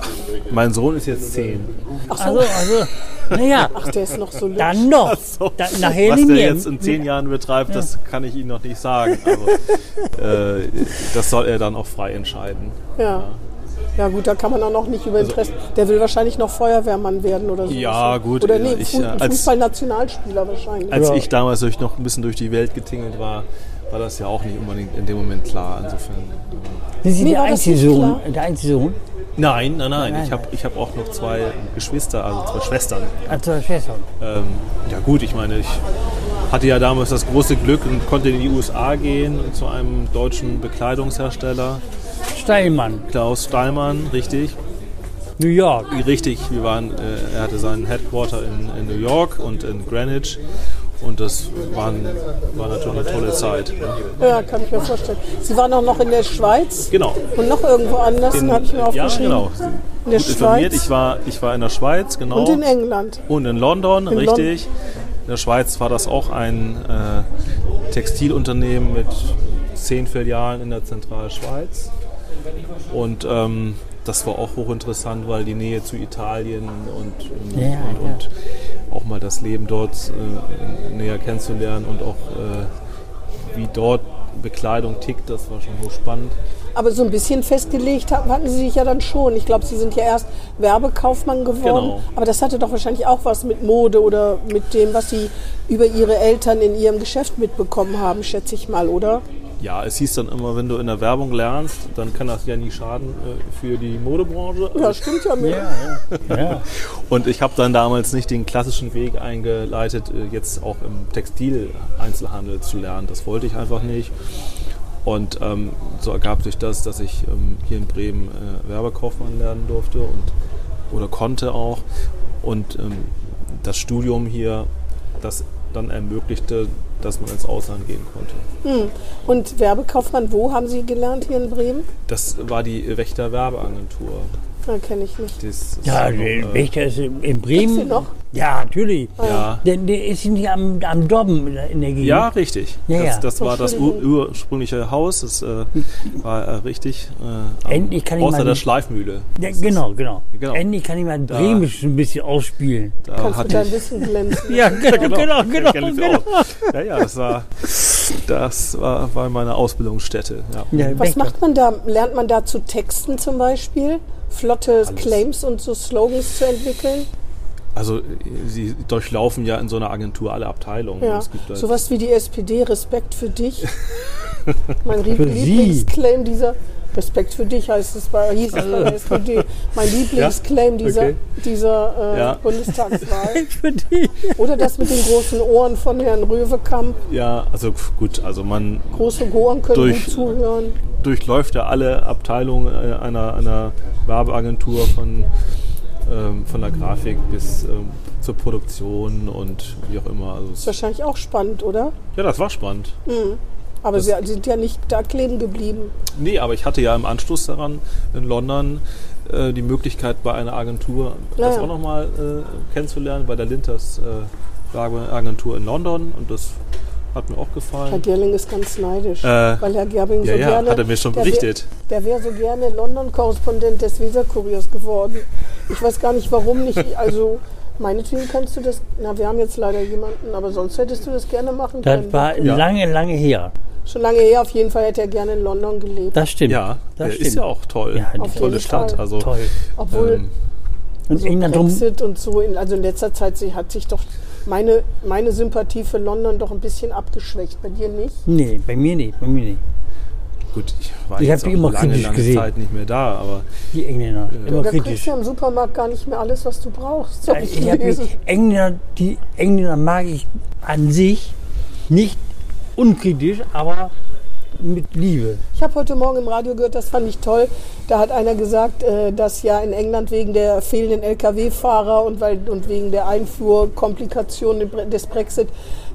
Speaker 4: mein Sohn ist jetzt zehn.
Speaker 3: Ach so,
Speaker 2: Also, also, naja,
Speaker 3: ach, der ist noch so jung.
Speaker 2: dann noch. Da, nachher
Speaker 4: Was der jetzt in zehn Jahren betreibt, das kann ich Ihnen noch nicht sagen. Aber äh, das soll er dann auch frei entscheiden.
Speaker 3: Ja. Ja gut, da kann man auch noch nicht über Interesse. Der will wahrscheinlich noch Feuerwehrmann werden oder so.
Speaker 4: Also Ja, gut,
Speaker 3: Oder nee,
Speaker 4: ich,
Speaker 3: Fu
Speaker 4: äh, als-
Speaker 3: Fußballnationalspieler wahrscheinlich.
Speaker 4: Als
Speaker 2: Ja.
Speaker 4: ich damals durch noch ein bisschen durch die Welt getingelt war, war das ja auch nicht unbedingt in dem Moment klar. Insofern. äh,
Speaker 2: Sind Sie der
Speaker 3: war das nicht
Speaker 2: Einzelsohn?
Speaker 3: klar.
Speaker 2: Der Einzelsohn?
Speaker 4: Nein, nein, nein.
Speaker 2: Nein,
Speaker 4: Ich habe ich hab auch noch zwei Geschwister, also zwei Schwestern.
Speaker 2: Also Schwester.
Speaker 4: Ähm, ja gut, ich meine, ich hatte ja damals das große Glück und konnte in die USA gehen zu einem deutschen Bekleidungshersteller,
Speaker 2: Steilmann,
Speaker 4: Klaus Stallmann, richtig.
Speaker 2: New York.
Speaker 4: Richtig, wir waren, äh, er hatte seinen Headquarter in, in New York und in Greenwich und das waren, war natürlich eine tolle Zeit. Ne?
Speaker 3: Ja, kann ich mir vorstellen. Sie waren auch noch in der Schweiz
Speaker 4: Genau.
Speaker 3: und noch irgendwo anders,
Speaker 4: In,
Speaker 3: habe ich mir
Speaker 4: ja,
Speaker 3: aufgeschrieben.
Speaker 4: genau.
Speaker 3: In der
Speaker 4: Gut informiert.
Speaker 3: Schweiz
Speaker 4: Ich war, ich war in der Schweiz, genau.
Speaker 3: und in England.
Speaker 4: Und in London,
Speaker 3: In
Speaker 4: richtig. In der Schweiz war das auch ein äh, Textilunternehmen mit zehn Filialen in der Zentralschweiz. Und ähm, das war auch hochinteressant, weil die Nähe zu Italien und, und,
Speaker 2: Ja,
Speaker 4: und,
Speaker 2: ja.
Speaker 4: und auch mal das Leben dort äh, näher kennenzulernen und auch äh, wie dort Bekleidung tickt, das war schon hochspannend.
Speaker 3: Aber so ein bisschen festgelegt hatten, hatten Sie sich ja dann schon. Ich glaube, Sie sind ja erst Werbekaufmann geworden.
Speaker 4: Genau.
Speaker 3: Aber das hatte doch wahrscheinlich auch was mit Mode oder mit dem, was Sie über Ihre Eltern in Ihrem Geschäft mitbekommen haben, schätze ich mal, oder?
Speaker 4: Ja, es hieß dann immer, wenn du in der Werbung lernst, dann kann das ja nie schaden äh, für die Modebranche.
Speaker 3: Ja, stimmt ja mehr.
Speaker 2: Ja, ja. ja.
Speaker 4: Und ich habe dann damals nicht den klassischen Weg eingeleitet, äh, jetzt auch im Textil-Einzelhandel zu lernen. Das wollte ich einfach nicht. Und ähm, so ergab sich das, dass ich ähm, hier in Bremen äh, Werbekaufmann lernen durfte und oder konnte auch. Und ähm, das Studium hier, das dann ermöglichte, dass man ins Ausland gehen konnte.
Speaker 3: Und Werbekaufmann, wo haben Sie gelernt hier in Bremen?
Speaker 4: Das war die Wächter Werbeagentur.
Speaker 3: Ja, kenne ich nicht.
Speaker 4: Das ist
Speaker 2: Ja, der
Speaker 4: äh,
Speaker 2: Wächter ist in in
Speaker 3: Gibt's
Speaker 2: Bremen.
Speaker 3: den noch?
Speaker 2: Ja, natürlich.
Speaker 4: ja,
Speaker 2: Der, der ist nicht am, am Dobben in der Gegend.
Speaker 4: Ja, richtig.
Speaker 2: Ja.
Speaker 4: Das, das war das ur ursprüngliche Haus. Das äh, war äh, richtig. Äh, am-
Speaker 2: Endlich kann ich
Speaker 4: außer
Speaker 2: mal-
Speaker 4: der Schleifmühle.
Speaker 2: Ja, genau, genau,
Speaker 4: Genau.
Speaker 2: Endlich kann ich mal Bremisch ein bisschen ausspielen.
Speaker 4: Da
Speaker 3: Kannst du dein
Speaker 4: ich,
Speaker 3: Wissen glänzen.
Speaker 2: Ja, genau, genau, genau. genau.
Speaker 4: auch. Ja, ja, das war, das war, war meine Ausbildungsstätte. Ja.
Speaker 2: Ja,
Speaker 3: Was macht man da? Lernt man da zu Texten zum Beispiel? Flotte Claims und so Slogans zu entwickeln?
Speaker 4: Also sie durchlaufen ja in so einer Agentur alle Abteilungen.
Speaker 3: Ja.
Speaker 4: Es gibt da-
Speaker 3: Sowas wie die SPD, Respekt für dich. mein Lieb-
Speaker 2: Für Sie.
Speaker 3: Lieblingsclaim dieser Respekt für dich heißt es bei, hieß es bei der SPD. Mein Lieblingsclaim dieser,
Speaker 4: Okay.
Speaker 3: dieser äh,
Speaker 4: Ja.
Speaker 3: Bundestagswahl.
Speaker 2: Für die.
Speaker 3: Oder das mit den großen Ohren von Herrn Röwekamp.
Speaker 4: ja, also gut, also man
Speaker 3: Große Ohren können
Speaker 4: Durch-
Speaker 3: gut zuhören.
Speaker 4: durchläuft ja alle Abteilungen äh, einer, einer Werbeagentur von, ähm, von der Grafik bis ähm, zur Produktion und wie auch immer. Also
Speaker 3: Ist wahrscheinlich auch spannend, oder?
Speaker 4: ja, das war spannend.
Speaker 3: Aber
Speaker 4: Das-
Speaker 3: sie sind ja nicht da kleben geblieben.
Speaker 4: Nee, aber ich hatte ja im Anschluss daran in London äh, die Möglichkeit, bei einer Agentur das
Speaker 3: Ja.
Speaker 4: auch nochmal äh, kennenzulernen, bei der Linters äh, Agentur in London. Und das hat mir auch
Speaker 3: Herr
Speaker 4: gefallen.
Speaker 3: Gerling ist ganz neidisch,
Speaker 4: Äh,
Speaker 3: weil Herr Gerbing
Speaker 4: ja,
Speaker 3: so
Speaker 4: ja,
Speaker 3: gerne...
Speaker 4: hat er mir schon
Speaker 3: der
Speaker 4: berichtet.
Speaker 3: Wär, der wäre so gerne London-Korrespondent des Weser-Kuriers geworden. Ich weiß gar nicht, warum nicht. Also, meinetwegen kannst du das... Na, wir haben jetzt leider jemanden, aber sonst hättest du das gerne machen können.
Speaker 2: Das war
Speaker 4: Ja.
Speaker 2: lange, lange her.
Speaker 3: Schon lange her, auf jeden Fall hätte er gerne in London gelebt.
Speaker 2: Das stimmt.
Speaker 4: Ja,
Speaker 2: das stimmt.
Speaker 4: ist ja auch toll.
Speaker 2: Ja,
Speaker 4: Eine
Speaker 2: auf
Speaker 4: tolle Stadt.
Speaker 3: Fall.
Speaker 4: Also,
Speaker 2: toll.
Speaker 3: Obwohl...
Speaker 4: ähm,
Speaker 2: Und
Speaker 3: so
Speaker 2: England drum.
Speaker 3: Brexit und so, in, also in letzter Zeit hat sich doch meine, meine Sympathie für London doch ein bisschen abgeschwächt. Bei dir nicht?
Speaker 2: Nee, bei mir nicht, bei mir nicht.
Speaker 4: gut, ich war
Speaker 2: Ich
Speaker 4: jetzt auch
Speaker 2: immer
Speaker 4: lange, lange
Speaker 2: gesehen.
Speaker 4: Zeit nicht mehr da, aber
Speaker 2: Die Engländer, immer
Speaker 3: Da kriegst
Speaker 2: kritisch.
Speaker 3: du ja im Supermarkt gar nicht mehr alles, was du brauchst. Hab ich
Speaker 2: Ich. Engländer, die Engländer mag ich an sich nicht unkritisch, aber mit Liebe.
Speaker 3: Ich habe heute Morgen im Radio gehört, das fand ich toll. Da hat einer gesagt, äh, dass ja in England wegen der fehlenden Lkw-Fahrer und, wegen der Einfuhrkomplikationen des Brexit,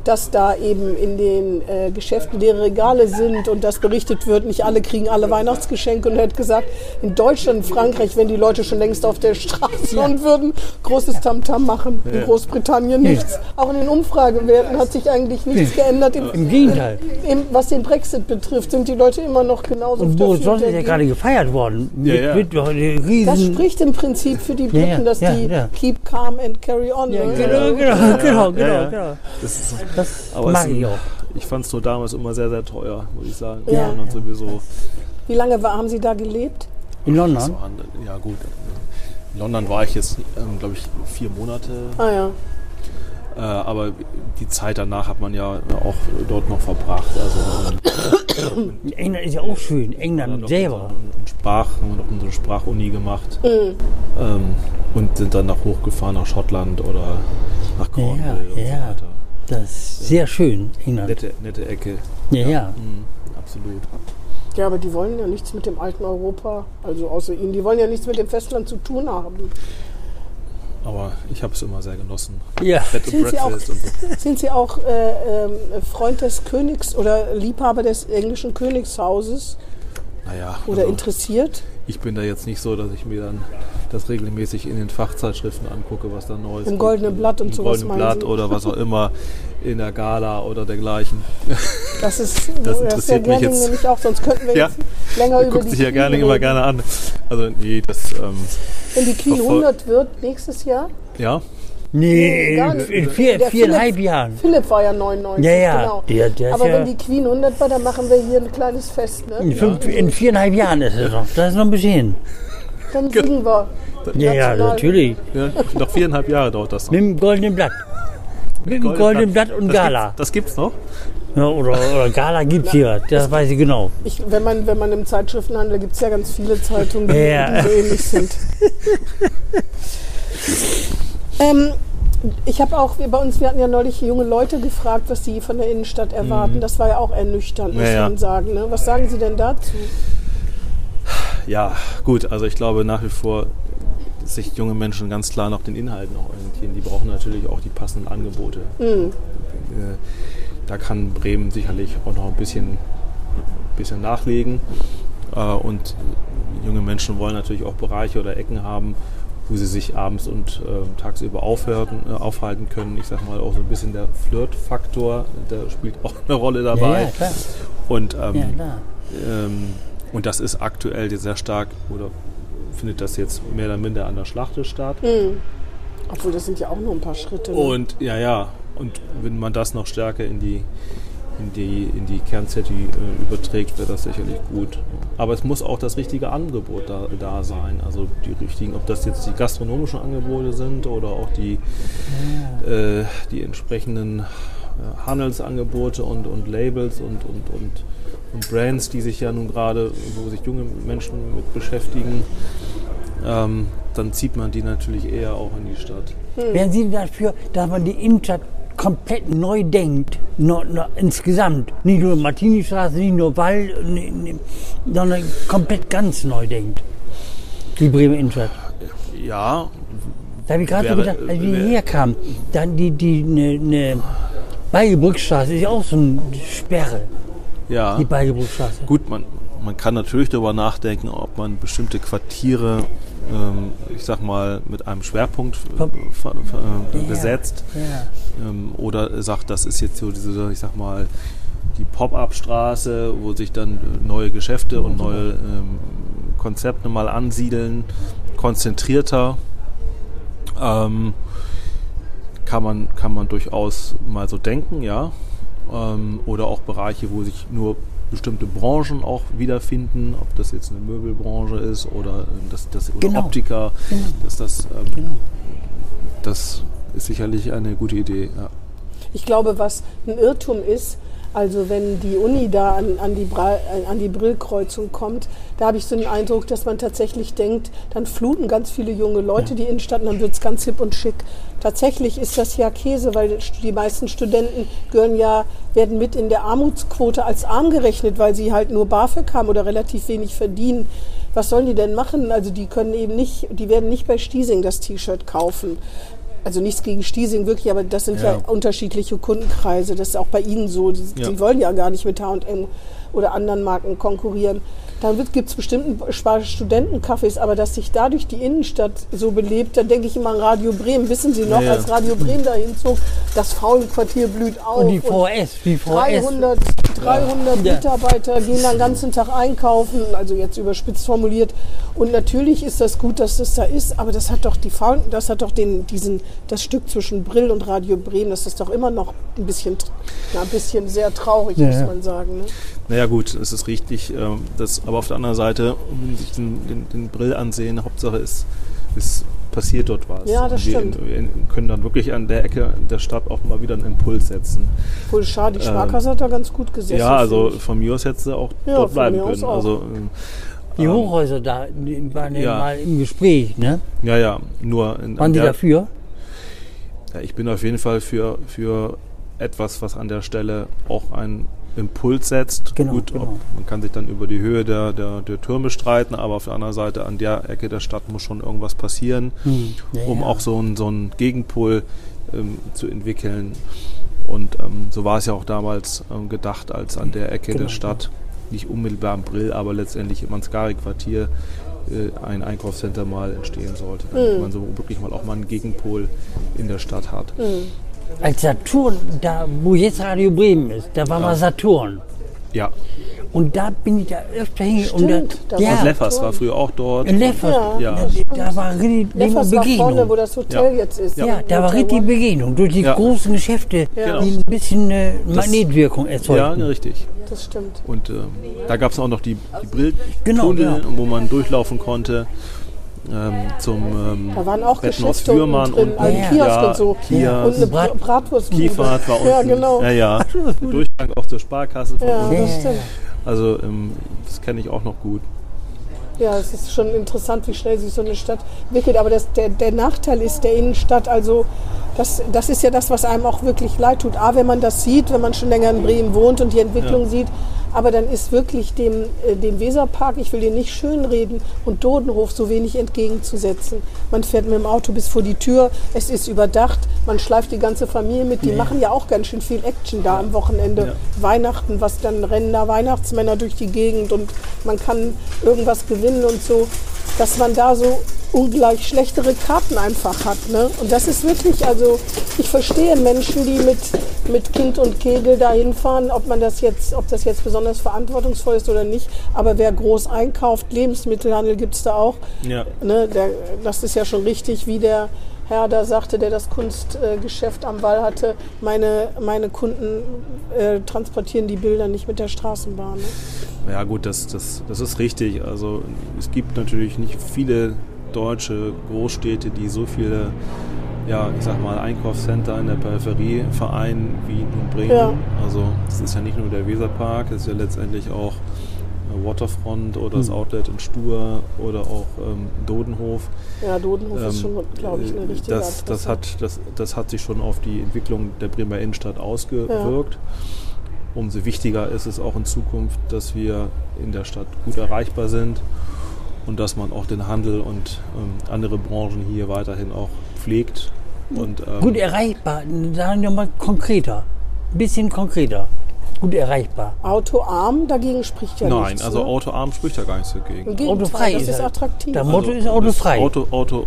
Speaker 3: dass da eben in den äh, Geschäften leere Regale sind und dass berichtet wird, nicht alle kriegen alle Weihnachtsgeschenke. Und er hat gesagt, in Deutschland, Frankreich, wenn die Leute schon längst auf der Straße und würden großes Tamtam machen. In
Speaker 4: Ja.
Speaker 3: Großbritannien nichts. Auch in den Umfragewerten hat sich eigentlich nichts geändert. Im,
Speaker 2: Im Gegenteil.
Speaker 3: im, was den Brexit betrifft, sind die Leute immer noch genauso
Speaker 2: Und
Speaker 3: dafür
Speaker 2: Johnson ist ja gerade gefeiert worden.
Speaker 4: Ja,
Speaker 2: mit,
Speaker 4: ja.
Speaker 2: mit eine
Speaker 3: Das spricht im Prinzip für die Briten,
Speaker 2: ja,
Speaker 3: dass
Speaker 2: ja,
Speaker 3: die
Speaker 2: ja.
Speaker 3: keep calm and carry on.
Speaker 2: ja,
Speaker 3: ne?
Speaker 2: genau, genau, genau, genau,
Speaker 4: ja.
Speaker 2: genau.
Speaker 4: das ist,
Speaker 2: Das
Speaker 4: aber
Speaker 2: mag ich auch.
Speaker 4: Ich fand es nur damals immer sehr, sehr teuer, muss ich sagen.
Speaker 3: Ja.
Speaker 4: Und sowieso.
Speaker 3: Wie lange war, haben Sie da gelebt?
Speaker 2: In London?
Speaker 4: waren, ja gut. In London war ich jetzt, ähm, glaube ich, vier Monate.
Speaker 3: Ah ja.
Speaker 4: Äh, aber die Zeit danach hat man ja auch dort noch verbracht. Also ähm,
Speaker 2: England ist ja auch schön. England selber.
Speaker 4: Sprach, haben wir noch unsere Sprachuni gemacht.
Speaker 3: Mhm.
Speaker 4: Ähm, und sind dann nach hochgefahren nach Schottland oder nach Cornwall und
Speaker 2: ja.
Speaker 4: so weiter.
Speaker 2: Das ist sehr schön, England.
Speaker 4: Nette, nette Ecke.
Speaker 2: Ja, ja.
Speaker 4: Mhm, absolut.
Speaker 3: Ja, aber die wollen ja nichts mit dem alten Europa, also außer Ihnen, die wollen ja nichts mit dem Festland zu tun haben.
Speaker 4: Aber ich habe es immer sehr genossen.
Speaker 2: Ja,
Speaker 4: Bed and
Speaker 3: Sind Sie auch-
Speaker 4: so.
Speaker 3: Sind Sie auch äh, ähm, Freund des Königs oder Liebhaber des englischen Königshauses
Speaker 4: Naja,
Speaker 3: oder
Speaker 4: also
Speaker 3: interessiert?
Speaker 4: ich bin da jetzt nicht so, dass ich mir dann das regelmäßig in den Fachzeitschriften angucke, was da Neues
Speaker 3: Im
Speaker 4: gibt.
Speaker 3: Goldenen Blatt und
Speaker 4: Im
Speaker 3: sowas
Speaker 4: Goldenen
Speaker 3: meinen
Speaker 4: Blatt
Speaker 3: Sie?
Speaker 4: oder was auch immer in der Gala oder dergleichen.
Speaker 3: Das ist,
Speaker 4: Das
Speaker 3: das ist
Speaker 4: interessiert
Speaker 3: der
Speaker 4: mich jetzt.
Speaker 3: nämlich auch, sonst könnten wir
Speaker 4: Ja.
Speaker 3: jetzt länger über
Speaker 4: guckt sich ja gerne immer gerne an. Also nee, das, ähm,
Speaker 3: Wenn die
Speaker 4: Verfol-
Speaker 3: 100 wird nächstes Jahr,
Speaker 4: ja,
Speaker 2: nee,
Speaker 3: gar
Speaker 2: in,
Speaker 3: nicht.
Speaker 2: in vier,
Speaker 3: Der
Speaker 2: viereinhalb Jahren.
Speaker 3: Philipp war ja 99,
Speaker 2: Ja, ja,
Speaker 3: genau.
Speaker 2: der- der
Speaker 3: Aber
Speaker 2: ja-
Speaker 3: wenn die Queen 100 war, dann machen wir hier ein kleines Fest.
Speaker 2: In,
Speaker 3: Ne?
Speaker 2: fünf, in viereinhalb Jahren ist es noch. Das ist noch ein bisschen.
Speaker 3: Dann singen wir.
Speaker 2: Ja, ja, natürlich.
Speaker 4: ja, noch viereinhalb Jahre dauert das noch.
Speaker 2: Mit dem goldenen Blatt. Mit dem goldenen Blatt und
Speaker 4: Das
Speaker 2: Gala.
Speaker 4: gibt's- Das gibt's noch?
Speaker 2: Ja, oder, oder Gala gibt's hier, das weiß ich genau.
Speaker 3: Ich, wenn, man, wenn man im Zeitschriftenhandel gibt es ja ganz viele Zeitungen, die,
Speaker 2: Ja.
Speaker 3: die so ähnlich sind. ähm, ich habe auch, bei uns, wir hatten ja neulich junge Leute gefragt, was sie von der Innenstadt erwarten. Das war ja auch ernüchternd, muss
Speaker 4: Mhm. Ja, ja.
Speaker 3: man sagen. Ne? Was sagen Sie denn dazu?
Speaker 4: Ja, gut, also ich glaube nach wie vor, sich junge Menschen ganz klar nach den Inhalten auch orientieren. Die brauchen natürlich auch die passenden Angebote.
Speaker 3: Mhm.
Speaker 4: Äh, Da kann Bremen sicherlich auch noch ein bisschen, bisschen nachlegen. Äh, Und junge Menschen wollen natürlich auch Bereiche oder Ecken haben, wo sie sich abends und äh, tagsüber aufhören, äh, aufhalten können. Ich sag mal auch so ein bisschen der Flirt-Faktor, der spielt auch eine Rolle
Speaker 2: Ja,
Speaker 4: dabei.
Speaker 2: ja, klar.
Speaker 4: Und ähm,
Speaker 2: Ja, klar.
Speaker 4: ähm, und das ist aktuell sehr stark, oder findet das jetzt mehr oder minder an der Schlachte statt.
Speaker 3: Mhm. Obwohl, das sind ja auch nur ein paar Schritte. Ne?
Speaker 4: Und ja, ja, und wenn man das noch stärker in die, in die, in die Kerncity äh, überträgt, wäre das sicherlich gut. Aber es muss auch das richtige Angebot da, da sein. Also die richtigen, ob das jetzt die gastronomischen Angebote sind oder auch die, äh, die entsprechenden äh, Handelsangebote und, und Labels und, und, und, und Brands, die sich ja nun gerade, wo sich junge Menschen mit beschäftigen, ähm, dann zieht man die natürlich eher auch in die Stadt.
Speaker 2: Wären Sie dafür, dass man die Innenstadt komplett neu denkt, no, no, insgesamt? Nicht nur Martini-Straße, nicht nur Wall, sondern komplett ganz neu denkt. Die Bremer Innenstadt.
Speaker 4: Ja,
Speaker 2: Da habe ich gerade so gedacht, als wir hierher kamen, dann die, die, ne, ne Beigebrückstraße ist ja auch so eine Sperre,
Speaker 4: Ja.
Speaker 2: die Beigebrückstraße.
Speaker 4: Gut, man, man kann natürlich darüber nachdenken, ob man bestimmte Quartiere, ähm, ich sag mal, mit einem Schwerpunkt äh, äh,
Speaker 2: Ja.
Speaker 4: besetzt.
Speaker 2: Ja.
Speaker 4: Ähm, oder sagt, das ist jetzt so diese, ich sag mal, die Pop-up-Straße, wo sich dann äh, neue Geschäfte und neue ähm, Konzepte mal ansiedeln, konzentrierter. Ähm, kann, man, kann man durchaus mal so denken, ja. Ähm, oder auch Bereiche, wo sich nur bestimmte Branchen auch wiederfinden, ob das jetzt eine Möbelbranche ist oder, äh, das, das, oder
Speaker 2: Genau.
Speaker 4: Optiker,
Speaker 2: Genau.
Speaker 4: dass das, ähm,
Speaker 2: Genau.
Speaker 4: das ist sicherlich eine gute Idee. Ja.
Speaker 3: Ich glaube, was ein Irrtum ist, also wenn die Uni da an, an, die, an die Brillkreuzung kommt, da habe ich so den Eindruck, dass man tatsächlich denkt, dann fluten ganz viele junge Leute die Innenstadt und dann wird es ganz hip und schick. Tatsächlich ist das ja Käse, weil die meisten Studenten gehören ja, werden mit in der Armutsquote als arm gerechnet, weil sie halt nur BAföG haben oder relativ wenig verdienen. Was sollen die denn machen? Also die können eben nicht, die werden nicht bei Stiesing das T-Shirt kaufen also nichts gegen Stiesing wirklich, aber das sind ja,
Speaker 4: Ja.
Speaker 3: unterschiedliche Kundenkreise. Das ist auch bei Ihnen so. Die,
Speaker 4: Ja.
Speaker 3: die wollen ja gar nicht mit H&M oder anderen Marken konkurrieren. Dann gibt es bestimmt ein paar Studentencafés, aber dass sich dadurch die Innenstadt so belebt, dann denke ich immer an Radio Bremen. Wissen Sie noch,
Speaker 4: Ja, ja.
Speaker 3: als Radio Bremen dahin zog, das Frauenquartier blüht auf.
Speaker 2: Und die VS, die VS.
Speaker 3: 300, 300
Speaker 2: Ja.
Speaker 3: Mitarbeiter gehen den ganzen Tag einkaufen, also jetzt überspitzt formuliert. Und natürlich ist das gut, dass das da ist, aber das hat doch die Faun das hat doch den, diesen, das Stück zwischen Brill und Radio Bremen, das ist doch immer noch ein bisschen, na, ein bisschen sehr traurig,
Speaker 2: Ja,
Speaker 3: muss man sagen. Ne?
Speaker 4: Naja gut, es ist richtig. ähm, Das, aber auf der anderen Seite, wenn Sie sich den, den, den Brill ansehen, Hauptsache ist, es passiert dort was.
Speaker 3: Ja, das
Speaker 4: wir,
Speaker 3: stimmt.
Speaker 4: Wir können dann wirklich an der Ecke der Stadt auch mal wieder einen Impuls setzen.
Speaker 3: Wohl schade, die
Speaker 4: Ähm,
Speaker 3: Sparkasse hat da ganz gut gesessen.
Speaker 4: ja, also von mir aus hätte sie auch
Speaker 3: Ja,
Speaker 4: dort bleiben können.
Speaker 3: auch.
Speaker 4: Also, ähm,
Speaker 2: Die
Speaker 4: ähm,
Speaker 2: Hochhäuser da die waren ja mal im Gespräch, ne?
Speaker 4: Ja, ja, nur in,
Speaker 2: Waren die
Speaker 4: der,
Speaker 2: dafür?
Speaker 4: Ja, ich bin auf jeden Fall für, für etwas, was an der Stelle auch einen Impuls setzt.
Speaker 2: Genau,
Speaker 4: Gut,
Speaker 2: genau.
Speaker 4: Ob, man kann sich dann über die Höhe der, der, der Türme streiten, aber auf der anderen Seite an der Ecke der Stadt muss schon irgendwas passieren,
Speaker 2: Hm, ja,
Speaker 4: um
Speaker 2: ja.
Speaker 4: auch so einen so einen Gegenpol ähm, zu entwickeln. Und ähm, so war es ja auch damals ähm, gedacht, als an der Ecke
Speaker 2: Genau,
Speaker 4: der Stadt, nicht unmittelbar am Brill, aber letztendlich im Ansgari-Quartier äh, ein Einkaufscenter mal entstehen sollte. Damit man so wirklich mal auch mal einen Gegenpol in der Stadt hat.
Speaker 2: Als Saturn, da wo jetzt Radio Bremen ist, da war mal Saturn.
Speaker 4: Ja,
Speaker 2: Und da bin ich da öfter hingegangen. Und
Speaker 3: Stimmt, da
Speaker 2: da,
Speaker 3: war
Speaker 2: ja,
Speaker 4: und Leffers war früher auch dort.
Speaker 2: in Leffers,
Speaker 3: Ja,
Speaker 4: Ja.
Speaker 2: da, da war richtig
Speaker 3: Leffers war
Speaker 2: Begegnung.
Speaker 3: vorne, wo das Hotel
Speaker 4: Ja.
Speaker 3: jetzt ist.
Speaker 2: ja, da war richtig. Begegnung durch die
Speaker 4: Ja.
Speaker 2: großen Geschäfte,
Speaker 3: Ja.
Speaker 2: die ein bisschen äh, Magnetwirkung erzeugen.
Speaker 4: Ja, richtig.
Speaker 3: Das stimmt.
Speaker 4: Und ähm, da gab es auch noch die, die Brilltunnel,
Speaker 2: Genau, genau.
Speaker 4: wo man durchlaufen konnte. Ähm, zum ähm,
Speaker 3: Da waren auch
Speaker 4: Bettenhaus
Speaker 3: Geschäfte
Speaker 4: Fürmann
Speaker 3: drin,
Speaker 4: und
Speaker 3: ein
Speaker 2: Ja.
Speaker 3: Kiosk
Speaker 4: ja,
Speaker 3: und so.
Speaker 4: Kias,
Speaker 3: Und eine
Speaker 2: Brat-
Speaker 3: Brat Bratwurst.
Speaker 4: Kiefert war unten.
Speaker 3: Ja, genau.
Speaker 4: Ja, ja. Durchgang auch zur Sparkasse. von
Speaker 3: Ja,
Speaker 4: unten.
Speaker 3: das stimmt.
Speaker 4: Also ähm, das kenne ich auch noch gut.
Speaker 3: Ja, es ist schon interessant, wie schnell sich so eine Stadt entwickelt. Aber das, der, der Nachteil ist der Innenstadt, also das, das ist ja das, was einem auch wirklich leid tut. A, wenn man das sieht, wenn man schon länger in Bremen wohnt und die Entwicklung
Speaker 4: Ja.
Speaker 3: sieht. Aber dann ist wirklich dem, äh, dem Weserpark, ich will den nicht schönreden, und Dodenhof so wenig entgegenzusetzen. Man fährt mit dem Auto bis vor die Tür, es ist überdacht, man schleift die ganze Familie mit. Die machen ja auch ganz schön viel Action da am Wochenende.
Speaker 4: Ja.
Speaker 3: Weihnachten, was dann rennen da Weihnachtsmänner durch die Gegend und man kann irgendwas gewinnen und so, dass man da so ungleich schlechtere Karten einfach hat. Ne? Und das ist wirklich, also ich verstehe Menschen, die mit, mit Kind und Kegel da hinfahren, ob man das jetzt, ob das jetzt besonders verantwortungsvoll ist oder nicht. Aber wer groß einkauft, Lebensmittelhandel gibt es da auch.
Speaker 4: Ja.
Speaker 3: Ne, der, das ist ja schon richtig, wie der Herr da sagte, der das Kunstgeschäft am Wall hatte. Meine, meine Kunden äh, transportieren die Bilder nicht mit der Straßenbahn. Ne?
Speaker 4: Ja gut, das, das, das ist richtig. Also es gibt natürlich nicht viele deutsche Großstädte, die so viele, ja, ich sag mal, Einkaufscenter in der Peripherie vereinen wie nun Bremen.
Speaker 3: Ja.
Speaker 4: Also es ist ja nicht nur der Weserpark, es ist ja letztendlich auch äh, Waterfront oder das Outlet in Stur oder auch ähm, Dodenhof.
Speaker 3: Ja, Dodenhof ist
Speaker 4: Ähm,
Speaker 3: schon, glaube ich, eine richtige
Speaker 4: das, das, hat, das, das hat sich schon auf die Entwicklung der Bremer Innenstadt ausgewirkt. Umso wichtiger ist es auch in Zukunft, dass wir in der Stadt gut erreichbar sind. Und dass man auch den Handel und ähm, andere Branchen hier weiterhin auch pflegt. Und, ähm,
Speaker 2: Gut erreichbar. Sagen wir mal konkreter. Ein bisschen konkreter. Gut erreichbar.
Speaker 3: Autoarm, dagegen spricht ja
Speaker 4: Nein,
Speaker 3: nichts.
Speaker 4: also
Speaker 3: ne?
Speaker 4: Autoarm spricht ja gar nichts dagegen.
Speaker 3: Gegenteil,
Speaker 2: Autofrei
Speaker 3: das
Speaker 2: ist
Speaker 3: ist attraktiv.
Speaker 2: Der Motto ist
Speaker 4: das
Speaker 2: autofrei.
Speaker 4: Auto, Auto,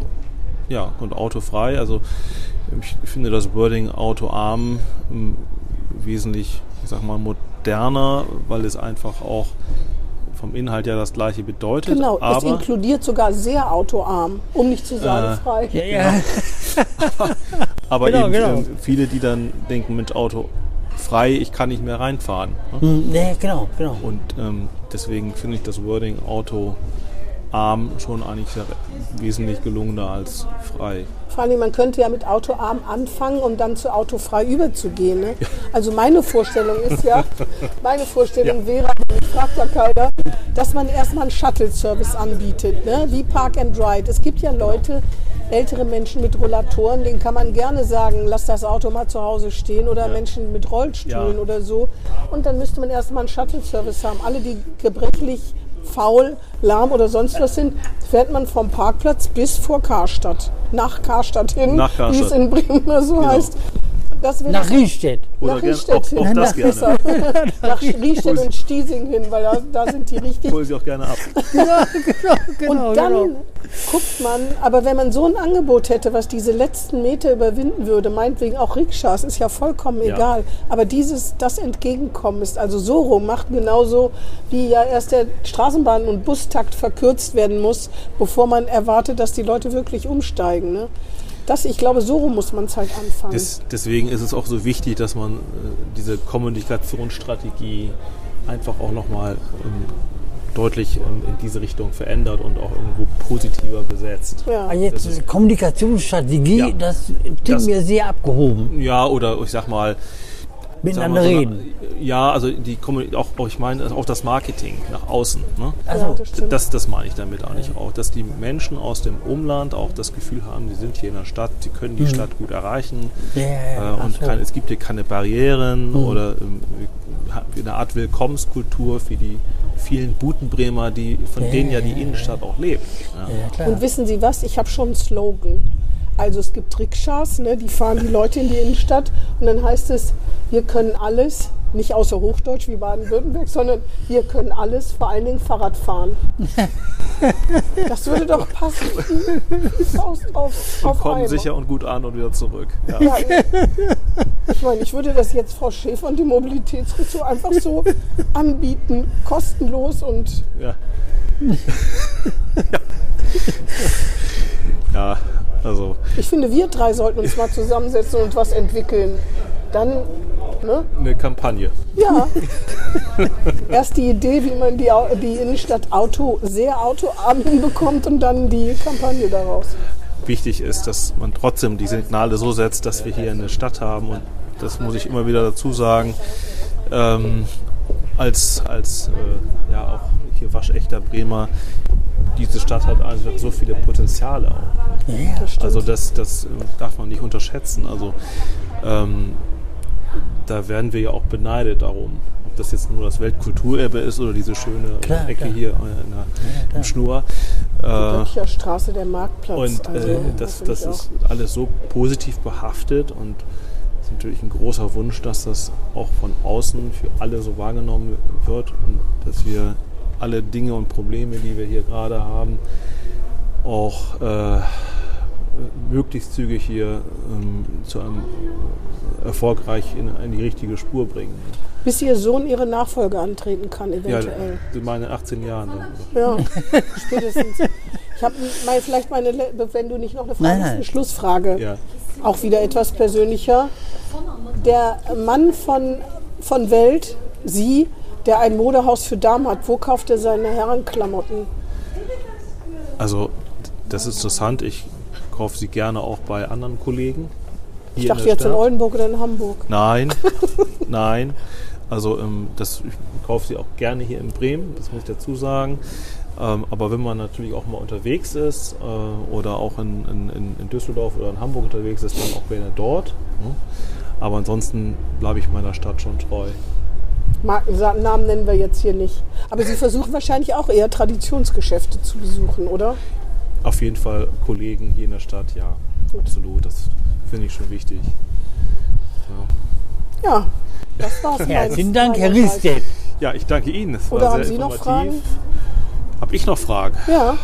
Speaker 4: ja, und autofrei. Also ich finde das Wording autoarm ähm, wesentlich, ich sag mal, moderner, weil es einfach auch vom Inhalt ja das gleiche bedeutet.
Speaker 3: Genau, es
Speaker 4: aber
Speaker 3: inkludiert sogar sehr autoarm, um nicht zu sagen
Speaker 4: Äh,
Speaker 3: frei.
Speaker 2: Ja, ja.
Speaker 4: aber
Speaker 2: genau,
Speaker 4: eben
Speaker 2: genau.
Speaker 4: ähm, viele, die dann denken, Mensch, Auto frei, ich kann nicht mehr reinfahren. Ne?
Speaker 2: Hm, ja, genau, genau.
Speaker 4: Und ähm, deswegen finde ich das Wording autoarm schon eigentlich wesentlich gelungener als frei.
Speaker 3: Vor allem, man könnte ja mit Autoarm anfangen, um dann zu autofrei überzugehen. Ne? Also meine Vorstellung ist ja, meine Vorstellung wäre, aber mich fragt ja keiner, dass man erstmal einen Shuttle-Service anbietet, ne? wie Park and Ride. Es gibt ja Leute, ältere Menschen mit Rollatoren, denen kann man gerne sagen, lass das Auto mal zu Hause stehen oder Menschen mit Rollstühlen
Speaker 4: Ja.
Speaker 3: oder so. Und dann müsste man erstmal einen Shuttle-Service haben. Alle, die gebrechlich, faul, lahm oder sonst was sind, fährt man vom Parkplatz bis vor Karstadt. Nach Karstadt hin,
Speaker 4: Nach
Speaker 3: wie es in Bremen so heißt.
Speaker 2: Nach Riestedt.
Speaker 4: Oder
Speaker 3: nach Riestedt
Speaker 4: auch-
Speaker 3: hin.
Speaker 4: auch das gerne.
Speaker 3: Nach Riestedt und Stiesing hin, weil da, da sind die richtig.
Speaker 4: Hol sie auch gerne ab.
Speaker 2: Ja, genau, genau.
Speaker 3: Und dann
Speaker 2: genau.
Speaker 3: guckt man, aber wenn man so ein Angebot hätte, was diese letzten Meter überwinden würde, meinetwegen auch Rikschas, ist ja vollkommen
Speaker 4: Ja.
Speaker 3: egal. Aber dieses, das Entgegenkommen ist also so rum, macht genauso, wie ja erst der Straßenbahn- und Bustakt verkürzt werden muss, bevor man erwartet, dass die Leute wirklich umsteigen. Ne? Das, ich glaube, so rum muss man es halt anfangen.
Speaker 4: Des, deswegen ist es auch so wichtig, dass man äh, diese Kommunikationsstrategie einfach auch nochmal ähm, deutlich ähm, in diese Richtung verändert und auch irgendwo positiver besetzt.
Speaker 3: ja.
Speaker 2: Ah, Jetzt
Speaker 4: Das ist-
Speaker 2: Kommunikationsstrategie,
Speaker 4: Ja.
Speaker 2: das klingt mir sehr abgehoben.
Speaker 4: Ja, oder ich sag mal,
Speaker 2: Miteinander
Speaker 4: wir
Speaker 2: reden.
Speaker 4: so, Ja, also die auch, auch ich meine auch das Marketing nach außen. Ne?
Speaker 3: ja, das.
Speaker 4: Das, meine ich damit eigentlich auch, dass die Menschen aus dem Umland auch das Gefühl haben, sie sind hier in der Stadt, sie können die Stadt gut erreichen
Speaker 2: Ja, ja, ja.
Speaker 4: äh, und
Speaker 2: so.
Speaker 4: kein, es gibt hier keine Barrieren oder ähm, wir haben eine Art Willkommenskultur für die vielen Butenbremer, die, von
Speaker 2: Ja,
Speaker 4: denen ja die
Speaker 2: ja, ja.
Speaker 4: Innenstadt auch lebt. Ja.
Speaker 2: Ja, klar.
Speaker 3: Und wissen Sie was? Ich habe schon einen Slogan. Also es gibt Rikschas, ne, die fahren die Leute in die Innenstadt und dann heißt es, wir können alles, nicht außer Hochdeutsch wie Baden-Württemberg, sondern wir können alles, vor allen Dingen Fahrrad fahren. Das würde doch passen. wie Faust auf, auf
Speaker 4: Kommen
Speaker 3: Eimer.
Speaker 4: sicher und gut an und wieder zurück. Ja.
Speaker 3: Ja, ich meine, ich würde das jetzt Frau Schäfer und dem Mobilitätsressort einfach so anbieten, kostenlos und
Speaker 4: Ja. ja, also
Speaker 3: ich finde, wir drei sollten uns mal zusammensetzen und was entwickeln. Dann, ne?
Speaker 4: eine Kampagne.
Speaker 3: Ja. Erst die Idee, wie man die, die Innenstadt Auto sehr autoarm hinbekommt und dann die Kampagne daraus.
Speaker 4: Wichtig ist, dass man trotzdem die Signale so setzt, dass wir hier eine Stadt haben und das muss ich immer wieder dazu sagen, ähm, als, als äh, ja auch hier waschechter Bremer, diese Stadt hat also so viele Potenziale auch.
Speaker 2: ja,
Speaker 3: Das stimmt.
Speaker 4: Also das, das äh, darf man nicht unterschätzen. Also ähm, da werden wir ja auch beneidet darum. Ob das jetzt nur das Weltkulturerbe ist oder diese schöne
Speaker 2: Klar,
Speaker 4: Ecke
Speaker 2: klar.
Speaker 4: hier in der, im Schnur. Äh,
Speaker 3: Böttcherstraße, der Marktplatz.
Speaker 4: und
Speaker 3: also,
Speaker 4: äh, das, das
Speaker 3: auch.
Speaker 4: ist alles so positiv behaftet und es ist natürlich ein großer Wunsch, dass das auch von außen für alle so wahrgenommen wird und dass wir alle Dinge und Probleme, die wir hier gerade haben, auch äh, möglichst zügig hier ähm, zu einem erfolgreich in, in die richtige Spur bringen.
Speaker 3: Bis Ihr Sohn Ihre Nachfolge antreten kann,
Speaker 4: Ja,
Speaker 3: eventuell.
Speaker 4: in meinen 18 Jahren.
Speaker 3: Ja, spätestens. Ich habe mal vielleicht meine, wenn du nicht noch eine Frage
Speaker 2: Nein,
Speaker 3: hast,
Speaker 2: nein.
Speaker 3: eine Schlussfrage.
Speaker 4: Ja.
Speaker 3: Auch wieder etwas persönlicher. Der Mann von, von Welt, Sie, der ein Modehaus für Damen hat, wo kauft er seine Herrenklamotten?
Speaker 4: Also das ist interessant. Ich kaufe sie gerne auch bei anderen Kollegen.
Speaker 3: Ich dachte
Speaker 4: in
Speaker 3: jetzt in
Speaker 4: Stadt.
Speaker 3: Oldenburg oder in Hamburg.
Speaker 4: Nein, nein. Also ähm, das, ich kaufe sie auch gerne hier in Bremen, das muss ich dazu sagen. Ähm, aber wenn man natürlich auch mal unterwegs ist äh, oder auch in, in, in- in Düsseldorf oder in Hamburg unterwegs ist, dann auch gerne dort. Ne? Aber ansonsten bleibe ich meiner Stadt schon treu.
Speaker 3: Markennamen nennen wir jetzt hier nicht. Aber Sie versuchen wahrscheinlich auch eher Traditionsgeschäfte zu besuchen, oder?
Speaker 4: Auf jeden Fall Kollegen hier in der Stadt, ja, absolut. Das finde ich schon wichtig. Ja.
Speaker 3: Ja, das war's.
Speaker 2: Herzlichen Dank, Herr Riestedt.
Speaker 4: Ja, ich danke Ihnen. Es war
Speaker 3: Oder haben
Speaker 4: sehr
Speaker 3: Sie noch
Speaker 4: informativ.
Speaker 3: Fragen?
Speaker 4: Habe ich noch Fragen?
Speaker 3: Ja,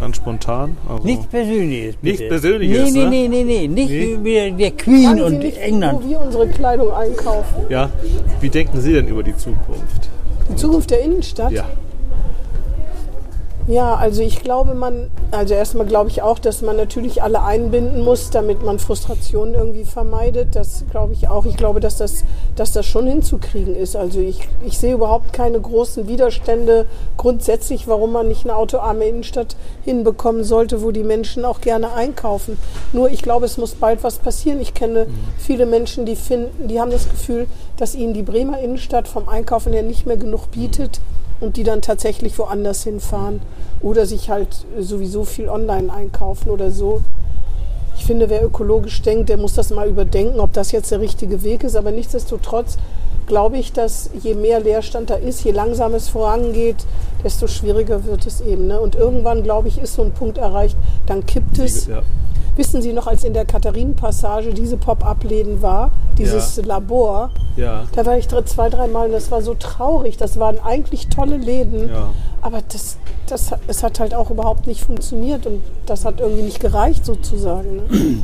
Speaker 4: Ganz spontan. Also
Speaker 2: Nichts Persönliches. Bitte.
Speaker 4: Nichts Persönliches,
Speaker 2: Nee,
Speaker 4: ne?
Speaker 2: nee, nee, nee, nee. Nicht
Speaker 4: Nee.
Speaker 2: über der Queen
Speaker 3: sagen Sie
Speaker 2: und
Speaker 3: nicht,
Speaker 2: England.
Speaker 3: wo wir unsere Kleidung einkaufen.
Speaker 4: Ja. Wie denken Sie denn über die Zukunft?
Speaker 3: Die Zukunft der Innenstadt?
Speaker 4: Ja.
Speaker 3: Ja, also ich glaube, man, also erstmal glaube ich auch, dass man natürlich alle einbinden muss, damit man Frustrationen irgendwie vermeidet. Das glaube ich auch. Ich glaube, dass das, dass das schon hinzukriegen ist. Also ich, ich sehe überhaupt keine großen Widerstände grundsätzlich, warum man nicht eine autoarme Innenstadt hinbekommen sollte, wo die Menschen auch gerne einkaufen. Nur ich glaube, es muss bald was passieren. Ich kenne viele Menschen, die finden, die haben das Gefühl, dass ihnen die Bremer Innenstadt vom Einkaufen her nicht mehr genug bietet und die dann tatsächlich woanders hinfahren oder sich halt sowieso viel online einkaufen oder so. Ich finde, wer ökologisch denkt, der muss das mal überdenken, ob das jetzt der richtige Weg ist. Aber nichtsdestotrotz glaube ich, dass je mehr Leerstand da ist, je langsamer es vorangeht, desto schwieriger wird es eben. Ne? Und irgendwann, glaube ich, ist so ein Punkt erreicht, dann kippt es.
Speaker 4: Ja.
Speaker 3: Wissen Sie noch, als in der Katharinenpassage diese Pop-up-Läden war, dieses
Speaker 4: Ja.
Speaker 3: Labor,
Speaker 4: Ja.
Speaker 3: da war ich zwei, dreimal und das war so traurig. Das waren eigentlich tolle Läden,
Speaker 4: Ja.
Speaker 3: aber das, das, es hat halt auch überhaupt nicht funktioniert und das hat irgendwie nicht gereicht sozusagen. Ne?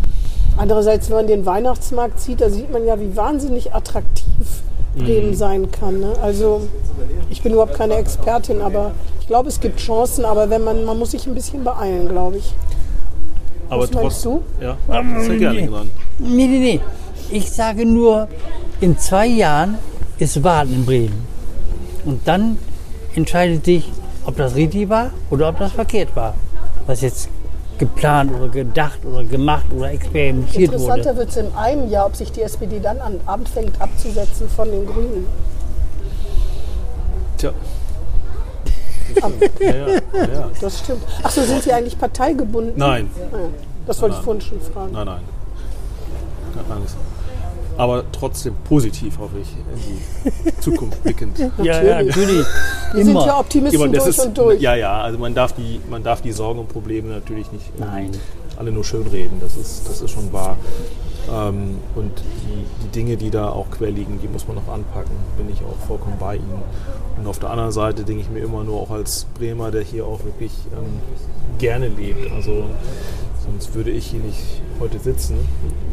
Speaker 3: Andererseits, wenn man den Weihnachtsmarkt sieht, da sieht man ja, wie wahnsinnig attraktiv Bremen sein kann. Ne? Also ich bin überhaupt keine Expertin, aber ich glaube, es gibt Chancen, aber wenn man, man muss sich ein bisschen beeilen, glaube ich.
Speaker 4: Aber
Speaker 3: Was
Speaker 4: trotzdem.
Speaker 3: du?
Speaker 4: Ja, sehr gerne dran.
Speaker 2: Nee, nee, nee. Ich sage nur, in zwei Jahren ist Wahlen in Bremen. Und dann entscheidet sich, ob das richtig war oder ob das verkehrt war. Was jetzt geplant oder gedacht oder gemacht oder experimentiert wurde.
Speaker 3: Interessanter wird es in einem Jahr, ob sich die SPD dann an, anfängt abzusetzen von den Grünen.
Speaker 4: Tja. Ja, ja, ja.
Speaker 3: Das stimmt. Ach so, sind Sie eigentlich parteigebunden?
Speaker 4: Nein,
Speaker 3: Ah. Das wollte ich
Speaker 4: Nein.
Speaker 3: vorhin schon fragen.
Speaker 4: nein, nein. Keine Angst. Aber trotzdem positiv, hoffe ich, in die Zukunft blickend.
Speaker 2: Ja, ja,
Speaker 3: Natürlich. Wir sind ja Optimisten
Speaker 4: das
Speaker 3: durch
Speaker 4: ist,
Speaker 3: und durch.
Speaker 4: ja, ja, also man darf die, man darf die Sorgen und Probleme natürlich nicht
Speaker 2: Nein.
Speaker 4: alle nur schön reden. Das ist, das ist schon wahr. Ähm, und die, die Dinge, die da auch quer liegen, die muss man noch anpacken. Bin ich auch vollkommen bei Ihnen. Und auf der anderen Seite denke ich mir immer nur auch als Bremer, der hier auch wirklich ähm, gerne lebt. Also sonst würde ich hier nicht heute sitzen.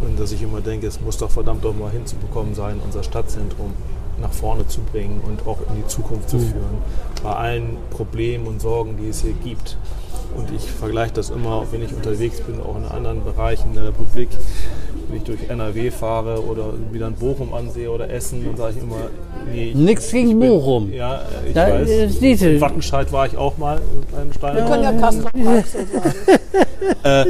Speaker 4: Und dass ich immer denke, es muss doch verdammt doch mal hinzubekommen sein, unser Stadtzentrum nach vorne zu bringen und auch in die Zukunft zu führen. Bei allen Problemen und Sorgen, die es hier gibt. Und ich vergleiche das immer, wenn ich unterwegs bin, auch in anderen Bereichen der Republik. Wenn ich durch NRW fahre oder wieder in Bochum ansehe oder Essen, dann sage ich immer, nee, ich,
Speaker 2: Nix gegen
Speaker 4: ich bin-
Speaker 2: Bochum.
Speaker 4: Ja, ich
Speaker 2: Da,
Speaker 4: weiß. In Wattenscheid war ich auch mal, in Stein.
Speaker 3: Wir können ja Castro Park so sagen.
Speaker 4: Äh,